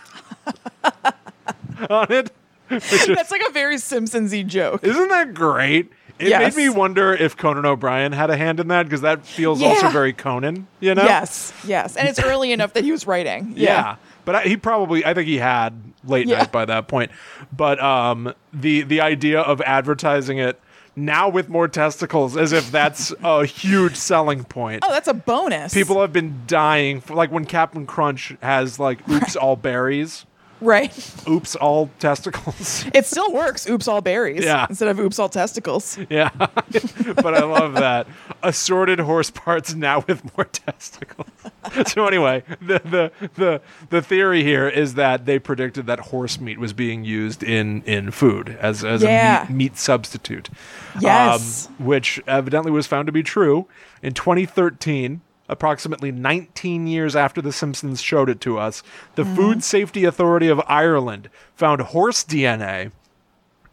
on it That's like a very Simpsonsy joke. isn't that great It yes. made me wonder if Conan O'Brien had a hand in that because that feels also very Conan, you know? Yes, yes, and it's early enough that he was writing. Yeah. Yeah, But I, he probably, I think he had late Yeah. night by that point. But um, the the idea of advertising it now with more testicles, as if that's a huge selling point. Oh, that's a bonus. People have been dying for like when Captain Crunch has like oops all berries, right? oops all testicles. It still works. Oops, all berries. Yeah. Instead of oops, all testicles. yeah, but I love that assorted horse parts now with more testicles. so anyway, the, the the the theory here is that they predicted that horse meat was being used in in food as as Yeah. a meat, meat substitute. Yes. um, which evidently was found to be true in 2013. Approximately 19 years after The Simpsons showed it to us, the Food Safety Authority of Ireland found horse DNA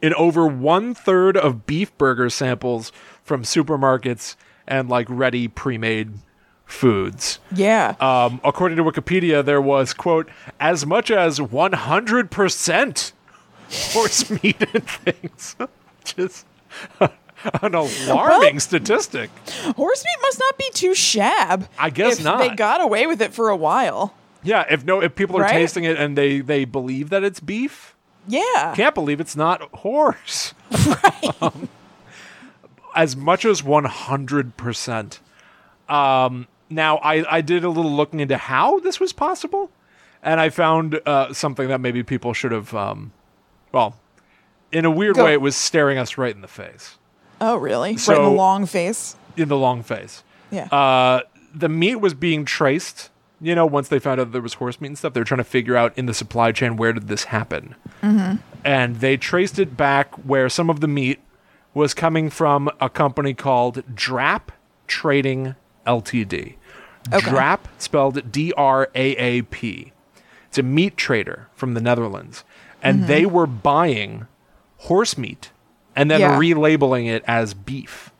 in over one third of beef burger samples from supermarkets and like ready pre-made foods. Yeah. Um, according to Wikipedia, there was quote as much as 100% horse meat in things, is an alarming statistic. Horse meat must not be too shab. I guess if not. They got away with it for a while. Yeah, if no, if people are Right? tasting it and they they believe that it's beef, Yeah. can't believe it's not horse. Um, as much as 100%. Um, now, I, I did a little looking into how this was possible, and I found uh, something that maybe people should have, um, well, in a weird Go. way, it was staring us right in the face, Oh, really? right in the long face. in the long face. Yeah. Uh, the meat was being traced. You know, once they found out there was horse meat and stuff, they were trying to figure out in the supply chain where did this happen, mm-hmm. and they traced it back where some of the meat was coming from a company called Draap Trading Ltd. Okay. Draap spelled D R A A P. It's a meat trader from the Netherlands, and Mm-hmm. they were buying horse meat and then Yeah. relabeling it as beef.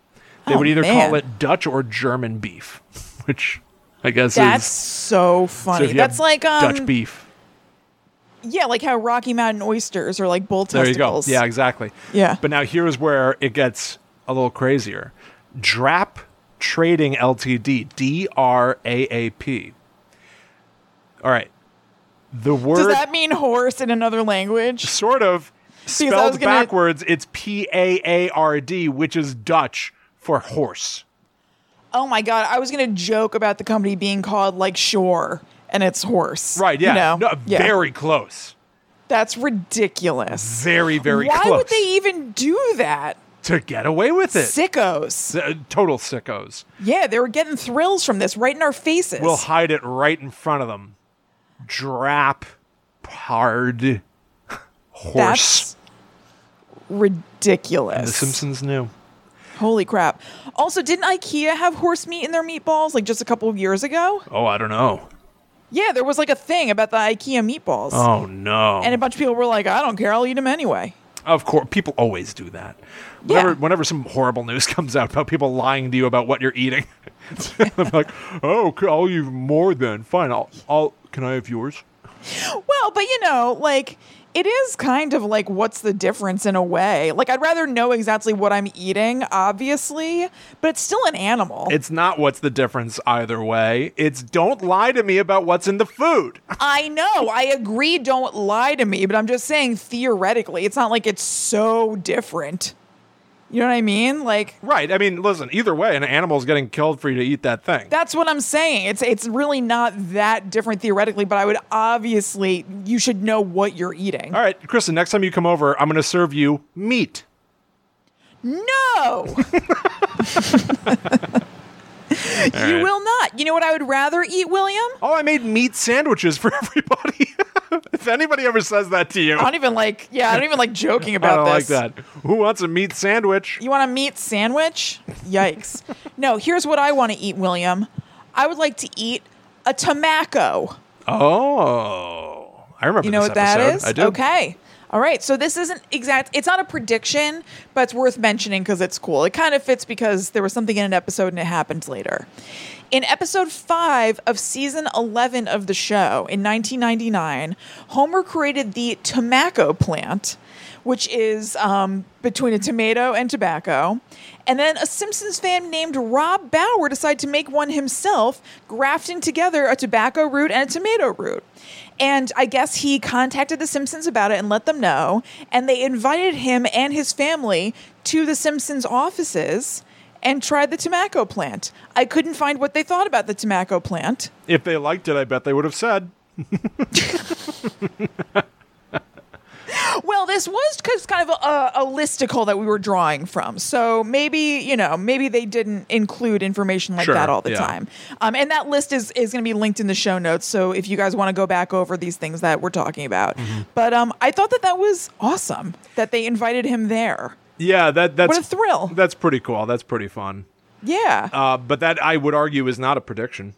They Oh, would either man. call it Dutch or German beef, which I guess That's is so so funny. you That's like um Dutch beef. yeah, like how Rocky Mountain oysters are like bull There you go. Yeah, exactly. Yeah. But now here's where it gets a little crazier. Draap Trading Ltd. D R A A P. All right. The word Does that mean horse in another language? sort of spelled gonna- backwards, it's P A A R D, which is Dutch for horse. Oh my god, I was gonna joke about the company being called like Shore and it's horse. Right, yeah. You know? No, yeah. Very close. That's ridiculous. Very, very close. Why close. would they even do that? to get away with it. Sickos. Uh, Total sickos. Yeah, they were getting thrills from this right in our faces. We'll hide it right in front of them. Draap hard horse. That's ridiculous. the Simpsons knew. Holy crap. Also, didn't IKEA have horse meat in their meatballs like just a couple of years ago? Oh, I don't know. Yeah, there was like a thing about the IKEA meatballs. Oh no. And a bunch of people were like, I don't care, I'll eat them anyway. of course, people always do that. Whenever, Yeah. whenever some horrible news comes out about people lying to you about what you're eating, I'm like, oh, I'll eat more then. Fine, I'll, I'll. Can I have yours? Well, but you know, like it is kind of like what's the difference in a way. Like I'd rather know exactly what I'm eating, obviously, but it's still an animal. It's not what's the difference either way. It's don't lie to me about what's in the food. I know, I agree, don't lie to me, but I'm just saying theoretically, it's not like it's so different. You know what I mean? Like Right. I mean, listen, either way, an animal's getting killed for you to eat that thing. that's what I'm saying. It's it's really not that different theoretically, but I would obviously you should know what you're eating. All right, Kristen, next time you come over, I'm going to serve you meat. No. you right. will not. You know what I would rather eat, William? Oh, I made meat sandwiches for everybody. if anybody ever says that to you, I don't even like. Yeah, I don't even like joking I about don't like that. Who wants a meat sandwich? You want a meat sandwich? Yikes. no, here's what I want to eat, William. I would like to eat a tomacco. Oh, I remember You know this what that episode. is? I do. Okay. All right. So this isn't exact. It's not a prediction, but it's worth mentioning because it's cool. It kind of fits because there was something in an episode and it happened later. In episode five of season 11 of the show in 1999, Homer created the tomacco plant, which is um, between a tomato and tobacco. And then a Simpsons fan named Rob Bauer decided to make one himself, grafting together a tobacco root and a tomato root. And I guess he contacted The Simpsons about it and let them know. And they invited him and his family to The Simpsons offices and tried the tomacco plant. I couldn't find what they thought about the tomacco plant. If they liked it, I bet they would have said. Well, this was cause kind of a, a listicle that we were drawing from. So maybe, you know, maybe they didn't include information like Sure, that all the yeah. time. Um, and that list is, is going to be linked in the show notes. So if you guys want to go back over these things that we're talking about. Mm-hmm. But um, I thought that that was awesome that they invited him there. Yeah, that that's What a thrill. That's pretty cool. That's pretty fun. Yeah. Uh, but that I would argue is not a prediction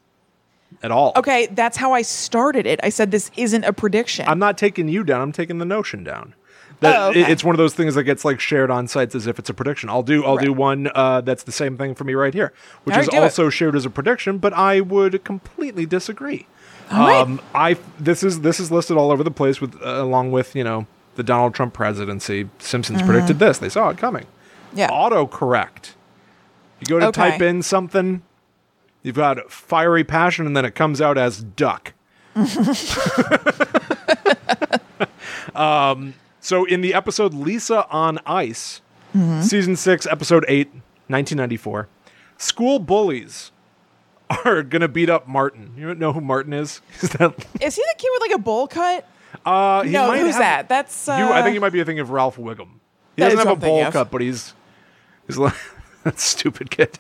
at all. okay, that's how I started it. I said this isn't a prediction. I'm not taking you down. I'm taking the notion down. That Oh, okay. it- it's one of those things that gets like shared on sites as if it's a prediction. I'll do I'll do one uh, that's the same thing for me right here, which All is right, do it. also shared as a prediction, but I would completely disagree. Right. Um, I this is this is listed all over the place with uh, along with you know the Donald Trump presidency. Simpsons predicted this; they saw it coming. Mm-hmm. yeah. Autocorrect. You go to Okay. type in something, you've got fiery passion, and then it comes out as duck. um, so in the episode Lisa on Ice, Mm-hmm. season six, episode eight, 1994, school bullies are gonna beat up Martin. You know who Martin is? Is that Is he the kid with like a bowl cut? uh, he no, who's have- that? That's uh, you, I think you might be thinking of Ralph Wiggum. He doesn't have a what I'm thinking bowl cut, but he's he's like that stupid kid.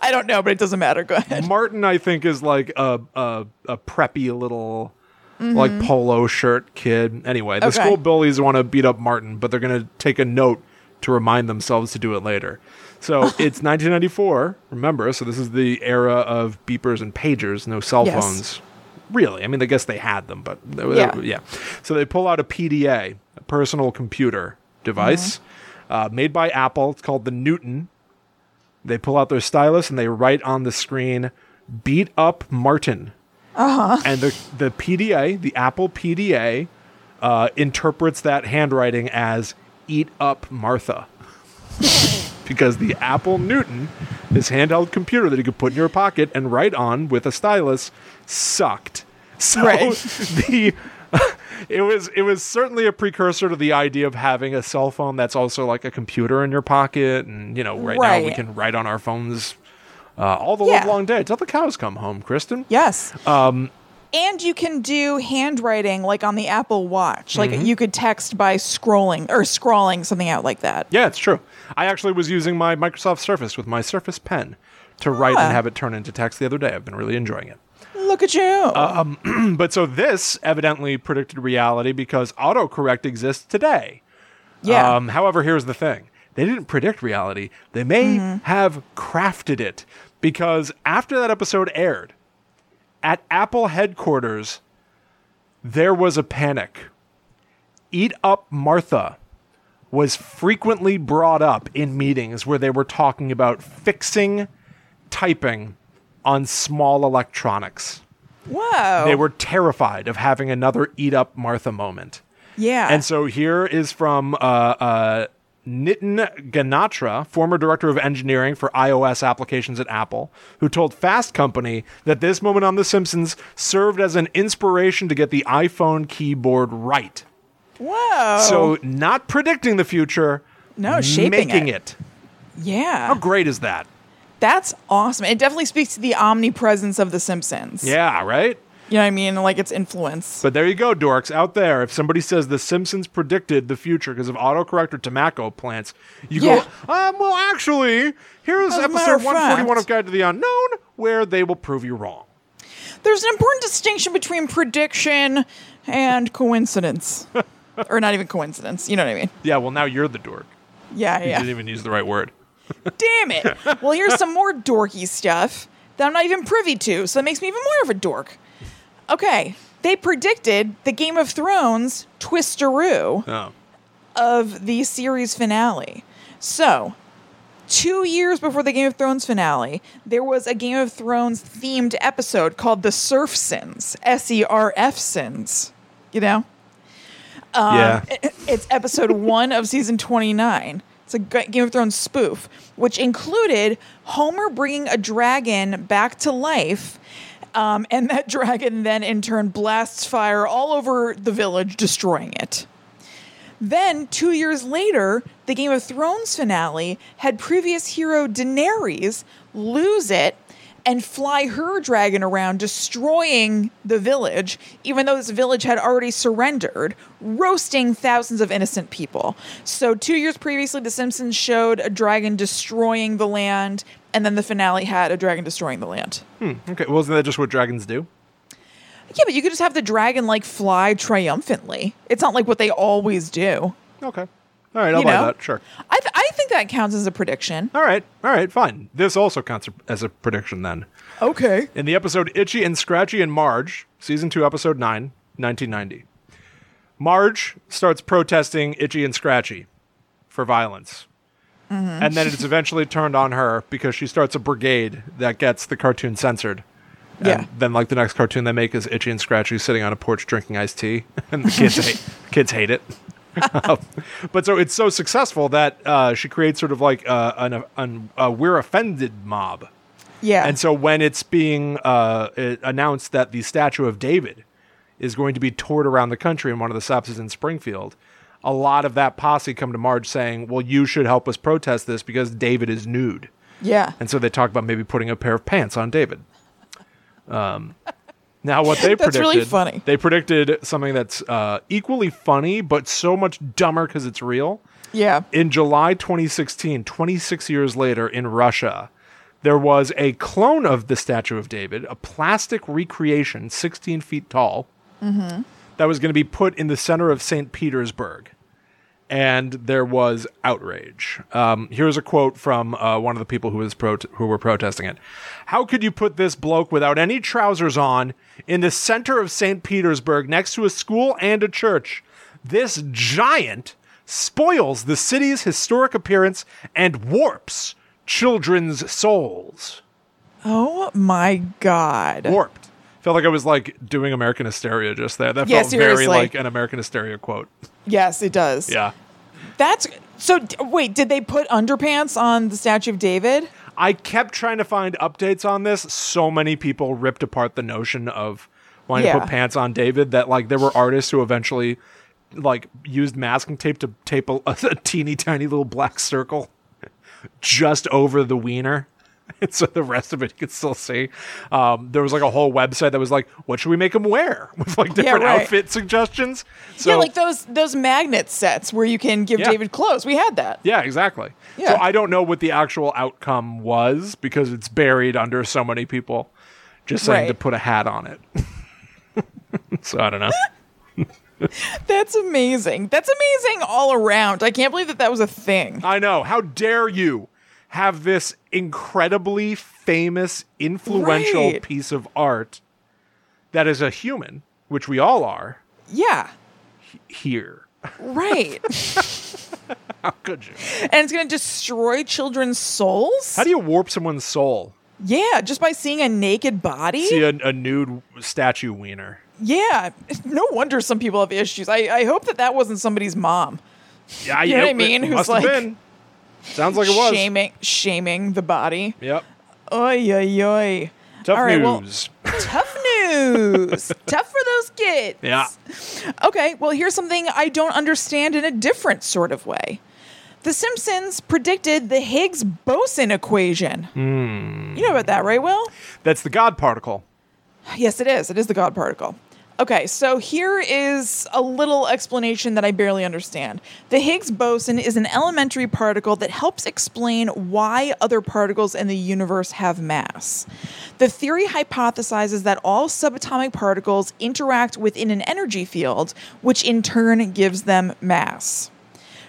I don't know, but it doesn't matter. Go ahead. Martin, I think, is like a a, a preppy little like polo shirt kid. Anyway, the Mm-hmm. Okay. school bullies want to beat up Martin, but they're gonna take a note to remind themselves to do it later. So it's 1994. Remember, so this is the era of beepers and pagers, no cell Yes. phones. Really, I mean, I guess they had them, but they Yeah. yeah. So they pull out a PDA, a personal computer device, Mm-hmm. uh, made by Apple. It's called the Newton. They pull out their stylus and they write on the screen, "Beat up Martin." Uh-huh. And the the PDA, the Apple PDA, uh, interprets that handwriting as "Eat up Martha," because the Apple Newton, this handheld computer that you could put in your pocket and write on with a stylus, sucked. So Right. the it was it was certainly a precursor to the idea of having a cell phone that's also like a computer in your pocket, and you know, right, now we can write on our phones uh, all the Yeah. long day till the cows come home. Kristen, Yes. Um, and you can do handwriting like on the Apple Watch. Like Mm-hmm. you could text by scrolling or scrawling something out like that. yeah, it's true. I actually was using my Microsoft Surface with my Surface Pen to write Ah. and have it turn into text the other day. I've been really enjoying it. Look at you. Uh, But so this evidently predicted reality because autocorrect exists today. yeah. Um, however, here's the thing they didn't predict reality, they may Mm-hmm. have crafted it because after that episode aired, at Apple headquarters, there was a panic. Eat Up Martha was frequently brought up in meetings where they were talking about fixing typing on small electronics. Whoa. They were terrified of having another Eat Up Martha moment. Yeah. And so here is from uh, uh, Nitin Ganatra, former director of engineering for iOS applications at Apple, who told Fast Company that this moment on The Simpsons served as an inspiration to get the iPhone keyboard right. Whoa. So, not predicting the future, No, shaping making it. it. yeah. How great is that? That's awesome. It definitely speaks to the omnipresence of The Simpsons. Yeah, right? You know what I mean? Like its influence. But there you go, dorks out there. If somebody says The Simpsons predicted the future because of autocorrect or tomacco plants, you Yeah. go, um, well, actually, here's As episode 141 fact- of Guide to the Unknown, where they will prove you wrong. There's an important distinction between prediction and coincidence. or not even coincidence. You know what I mean? Yeah, well, now you're the dork. Yeah, You yeah. didn't even use the right word. Damn it. Well, here's some more dorky stuff that I'm not even privy to, so that makes me even more of a dork. Okay, they predicted the Game of Thrones twisteroo Oh. of the series finale. So, two years before the Game of Thrones finale, there was a Game of Thrones themed episode called The Serfsons, S E R F Sins. You know? yeah. Um, it's episode one of season 29. It's a Ga- Game of Thrones spoof, which included Homer bringing a dragon back to life. Um, and that dragon then in turn blasts fire all over the village, destroying it. Then, two years later, the Game of Thrones finale had previous hero Daenerys lose it and fly her dragon around, destroying the village, even though this village had already surrendered, roasting thousands of innocent people. So, two years previously, The Simpsons showed a dragon destroying the land, and then the finale had a dragon destroying the land. Hmm, okay, well, isn't that just what dragons do? Yeah, but you could just have the dragon like fly triumphantly. It's not like what they always do. Okay. All right, I'll You buy know? that. Sure. I, th- I think that counts as a prediction. All right. All right, fine. This also counts as a prediction then. Okay. In the episode Itchy and Scratchy and Marge, season 2, episode 9, 1990. Marge starts protesting Itchy and Scratchy for violence. Mm-hmm. And then it's eventually turned on her because she starts a brigade that gets the cartoon censored. And Yeah. then, like the next cartoon they make is Itchy and Scratchy sitting on a porch drinking iced tea, and the kids hate kids hate it. Um, but so it's so successful that uh, she creates sort of like uh, an, an a we're offended mob. Yeah. And so when it's being uh, it announced that the statue of David is going to be toured around the country in one of the stops in Springfield, a lot of that posse come to Marge saying, "Well, you should help us protest this because David is nude." yeah. And so they talk about maybe putting a pair of pants on David. Um, now, what they That's predicted, really funny. They predicted something that's uh, equally funny, but so much dumber because it's real. yeah. In July 2016, 26 years later, in Russia, there was a clone of the Statue of David, a plastic recreation, 16 feet tall, that was going to be put in the center of St. Petersburg. And there was outrage. Um, here's a quote from uh, one of the people who was pro- who were protesting it. How could you put this bloke without any trousers on in the center of St. Petersburg next to a school and a church? This giant spoils the city's historic appearance and warps children's souls. Oh my God. Warped. Felt like I was like doing American Hysteria just there. That Yeah, felt very like an American Hysteria quote. Yes, it does. Yeah. That's so. Wait, did they put underpants on the Statue of David? I kept trying to find updates on this. So many people ripped apart the notion of wanting to Yeah. put pants on David that like there were artists who eventually like used masking tape to tape a, a teeny tiny little black circle just over the wiener. And so the rest of it you could still see. Um, there was like a whole website that was like, "What should we make him wear?" with like different right. outfit suggestions. So yeah, like those those magnet sets where you can give Yeah. David clothes. We had that. Yeah, exactly. So I don't know what the actual outcome was because it's buried under so many people just saying Right. to put a hat on it. so I don't know. That's amazing. That's amazing all around. I can't believe that that was a thing. I know. How dare you have this incredibly famous, influential Right. piece of art that is a human, which we all are, Yeah. here? Right. How could you? and it's going to destroy children's souls? How do you warp someone's soul? yeah, just by seeing a naked body? See a, a nude statue wiener. Yeah. No wonder some people have issues. I, I hope that that wasn't somebody's mom. Yeah, You know what I mean? It Who's must have like- been. Sounds like it was. Shaming shaming the body. Yep. Oy oy oy. Tough All right, well- news. Tough news. Tough for those kids. Yeah. Okay, well, here's something I don't understand in a different sort of way. The Simpsons predicted the Higgs boson equation. Hmm. You know about that, right, Will? That's the God particle. Yes, it is. It is the God particle. Okay, so here is a little explanation that I barely understand. The Higgs boson is an elementary particle that helps explain why other particles in the universe have mass. The theory hypothesizes that all subatomic particles interact within an energy field, which in turn gives them mass.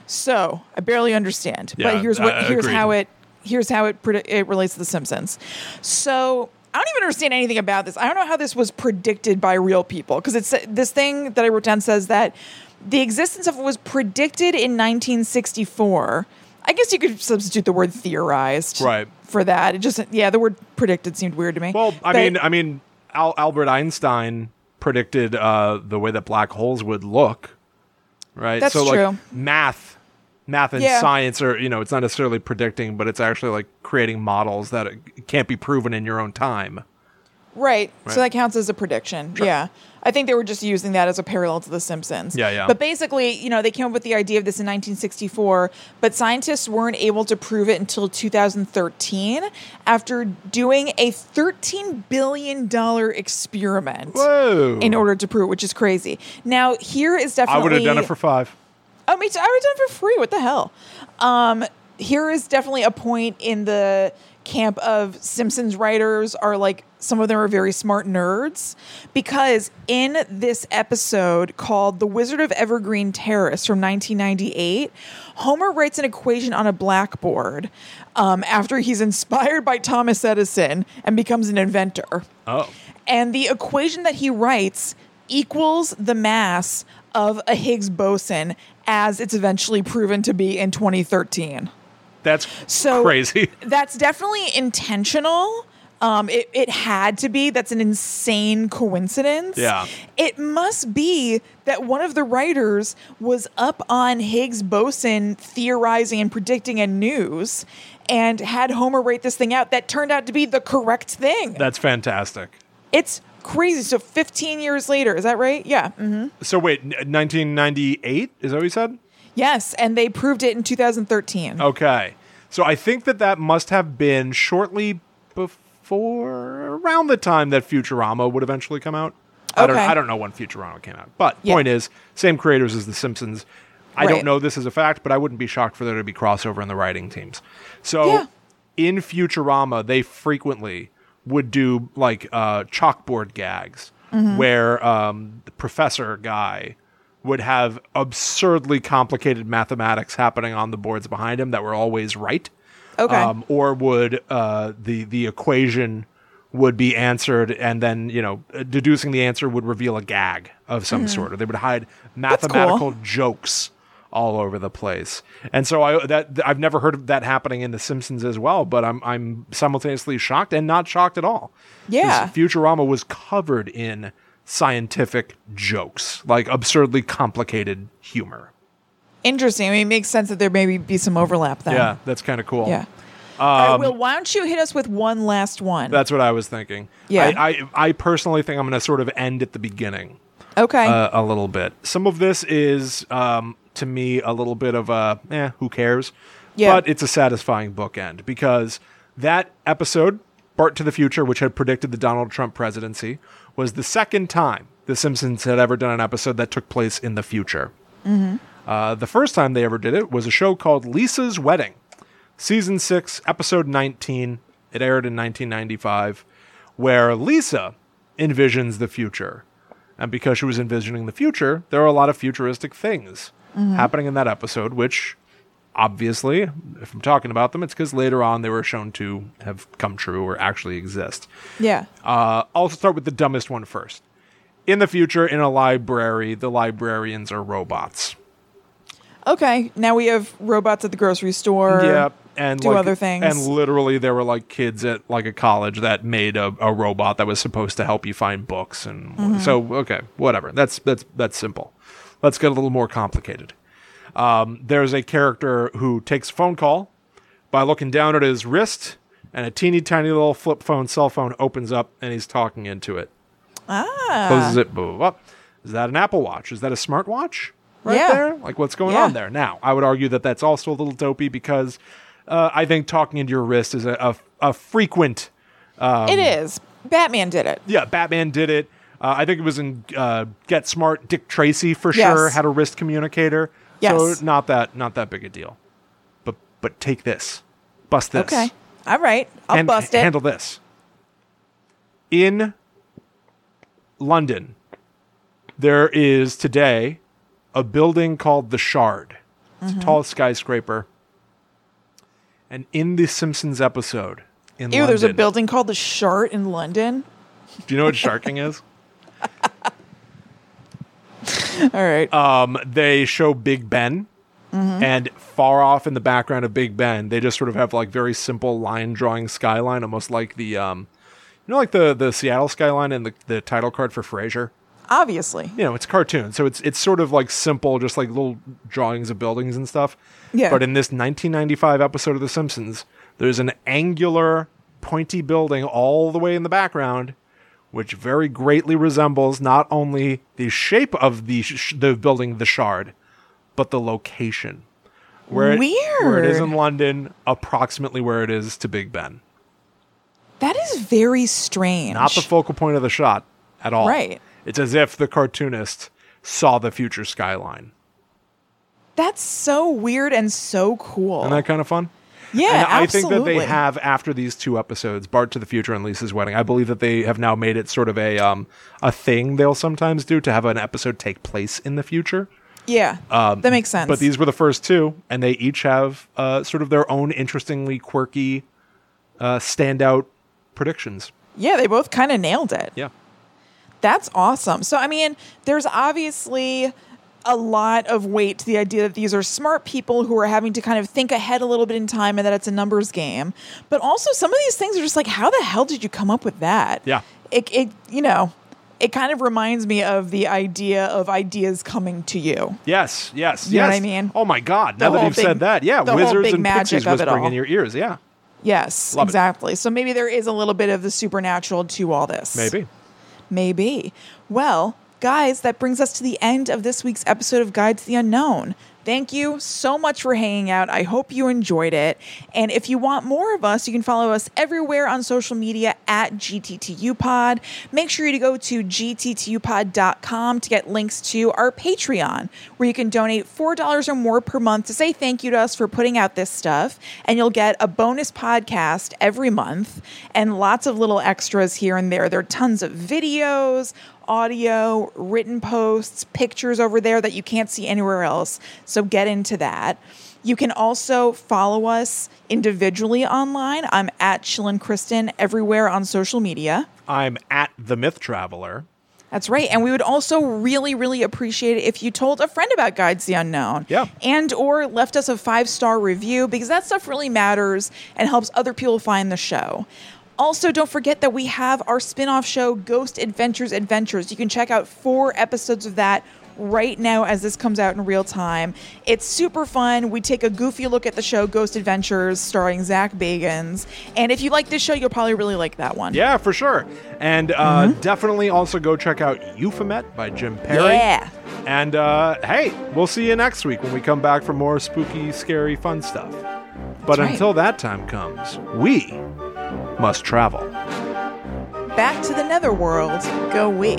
So, I barely understand, Yeah, but here's what uh, here's how it here's how it it relates to the Simpsons. So I don't even understand anything about this. I don't know how this was predicted by real people because it's this thing that I wrote down says that the existence of it was predicted in 1964. I guess you could substitute the word theorized Right. for that. It just yeah, the word predicted seemed weird to me. Well, I But- mean, I mean, Al- Albert Einstein predicted uh, the way that black holes would look. right? That's so like true. math, math and Yeah. science are you know it's not necessarily predicting, but it's actually like creating models that can't be proven in your own time. Right. Right. So that counts as a prediction. Yeah. I think they were just using that as a parallel to The Simpsons. Yeah, yeah. But basically, you know, they came up with the idea of this in 1964, but scientists weren't able to prove it until 2013 after doing a $13 billion experiment Whoa! in order to prove it, which is crazy. Now, here is definitely. I would have done it for five. Oh, me too. I would have done it for free. What the hell? Um, here is definitely a point in the camp of Simpsons writers are like some of them are very smart nerds because in this episode called The Wizard of Evergreen Terrace from 1998, Homer writes an equation on a blackboard um, after he's inspired by Thomas Edison and becomes an inventor. Oh, And the equation that he writes equals the mass of a Higgs boson as it's eventually proven to be in 2013. that's So crazy. That's definitely intentional. Um, it, it had to be. That's an insane coincidence. Yeah. It must be that one of the writers was up on Higgs boson theorizing and predicting a news and had Homer write this thing out that turned out to be the correct thing. That's fantastic. It's crazy. So 15 years later, is that right? Yeah. hmm So wait, 1998 is that what you said? Yes, and they proved it in 2013. Okay. So I think that that must have been shortly before, around the time that Futurama would eventually come out. I don't, I don't know when Futurama came out, but Yeah. point is, same creators as The Simpsons. I Right. don't know this as a fact, but I wouldn't be shocked for there to be crossover in the writing teams. So Yeah. in Futurama, they frequently would do like uh, chalkboard gags Mm-hmm. where um, the professor guy would have absurdly complicated mathematics happening on the boards behind him that were always right. Okay. Um, or would uh, the the equation would be answered, and then you know deducing the answer would reveal a gag of some sort, or they would hide mathematical jokes all over the place. And so I that I've never heard of that happening in The Simpsons as well, but I'm I'm simultaneously shocked and not shocked at all. Yeah. Futurama was covered in scientific jokes, like absurdly complicated humor. Interesting. I mean, it makes sense that there maybe be some overlap then. Yeah, that's kind of cool. Yeah. All right, Will, why don't you hit us with one last one? That's what I was thinking. Yeah. I, I, I personally think I'm going to sort of end at the beginning okay. uh, a little bit. Some of this is, um, to me, a little bit of a, eh, who cares? Yeah. But it's a satisfying bookend because that episode, Bart to the Future, which had predicted the Donald Trump presidency, was the second time The Simpsons had ever done an episode that took place in the future. Uh, the first time they ever did it was a show called Lisa's Wedding, season six, episode 19. It aired in 1995, where Lisa envisions the future. And because she was envisioning the future, there are a lot of futuristic things happening in that episode, which obviously, if I'm talking about them, it's because later on they were shown to have come true or actually exist. yeah. Uh, I'll start with the dumbest one first. In the future, in a library, the librarians are robots. Okay. Now we have robots at the grocery store. Yeah, and do like, other things. And literally, there were like kids at like a college that made a, a robot that was supposed to help you find books, and Mm-hmm. so okay, whatever. That's that's that's simple. Let's get a little more complicated. Um, there's a character who takes a phone call by looking down at his wrist, and a teeny tiny little flip phone cell phone opens up, and he's talking into it. Ah. Closes it. Blah, blah. Is that an Apple Watch? Is that a smartwatch? Right Yeah. there? Like, what's going Yeah. on there? Now, I would argue that that's also a little dopey because uh, I think talking into your wrist is a, a, a frequent. um, it is. Batman did it. Yeah, Batman did it. Uh, I think it was in uh, Get Smart. Dick Tracy for sure had a wrist communicator. Yes. So not that not that big a deal. But but take this, bust this. Okay. All right. I'll and bust it. handle this. In London, there is today a building called the Shard. It's Mm-hmm. a tall skyscraper. And in the Simpsons episode in Ew, London, there's a building called the Shard in London. Do you know what sharking is? All right. Um, they show Big Ben, Mm-hmm. and far off in the background of Big Ben, they just sort of have like very simple line drawing skyline, almost like the um, you know, like the the Seattle skyline and the the title card for Frasier. Obviously. you know, it's cartoon, so it's it's sort of like simple, just like little drawings of buildings and stuff. Yeah. But in this 1995 episode of The Simpsons, there's an angular, pointy building all the way in the background, which very greatly resembles not only the shape of the sh- the building, the Shard, but the location. Where it, where it is in London, approximately where it is to Big Ben. That is very strange. Not the focal point of the shot at all. Right. It's as if the cartoonist saw the future skyline. That's so weird and so cool. Isn't that kind of fun? Yeah, and I think that they have after these two episodes, Bart to the Future and Lisa's Wedding. I believe that they have now made it sort of a um a thing they'll sometimes do to have an episode take place in the future. Yeah, that makes sense. Um, But these were the first two, and they each have uh, sort of their own interestingly quirky, uh, standout predictions. yeah, they both kind of nailed it. Yeah. That's awesome. So, I mean, there's obviously a lot of weight to the idea that these are smart people who are having to kind of think ahead a little bit in time and that it's a numbers game. But also, some of these things are just like, how the hell did you come up with that? Yeah. It, it you know, it kind of reminds me of the idea of ideas coming to you. Yes, yes, You know yes. what I mean? Oh my God! The Now that you've big- said that, yeah, wizards and magic it whispering all. in your ears. Yeah, Yes, Love it. exactly. So maybe there is a little bit of the supernatural to all this. maybe. Maybe. Well, guys, that brings us to the end of this week's episode of Guide to the Unknown. Thank you so much for hanging out. I hope you enjoyed it. And if you want more of us, you can follow us everywhere on social media at GTTUpod. Make sure you go to gttupod.com to get links to our Patreon, where you can donate $4 or more per month to say thank you to us for putting out this stuff. And you'll get a bonus podcast every month and lots of little extras here and there. There are tons of videos, audio, written posts, pictures over there that you can't see anywhere else. So get into that. You can also follow us individually online. I'm at Chillin' Kristen everywhere on social media. I'm at the Myth Traveler. That's right. And we would also really, really appreciate it if you told a friend about Guides the Unknown. Yeah. And or left us a five-star review because that stuff really matters and helps other people find the show. Also, don't forget that we have our spin-off show, Ghost Adventures Adventures. You can check out four episodes of that right now as this comes out in real time. It's super fun. We take a goofy look at the show Ghost Adventures starring Zak Bagans. And if you like this show, you'll probably really like that one. Yeah, for sure. And uh, definitely also go check out Euphomet by Jim Perry. Yeah. And uh, hey, we'll see you next week when we come back for more spooky, scary, fun stuff. But right. until that time comes, we must travel. Back to the netherworld, go we.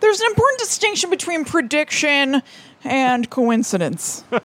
There's an important distinction between prediction and coincidence.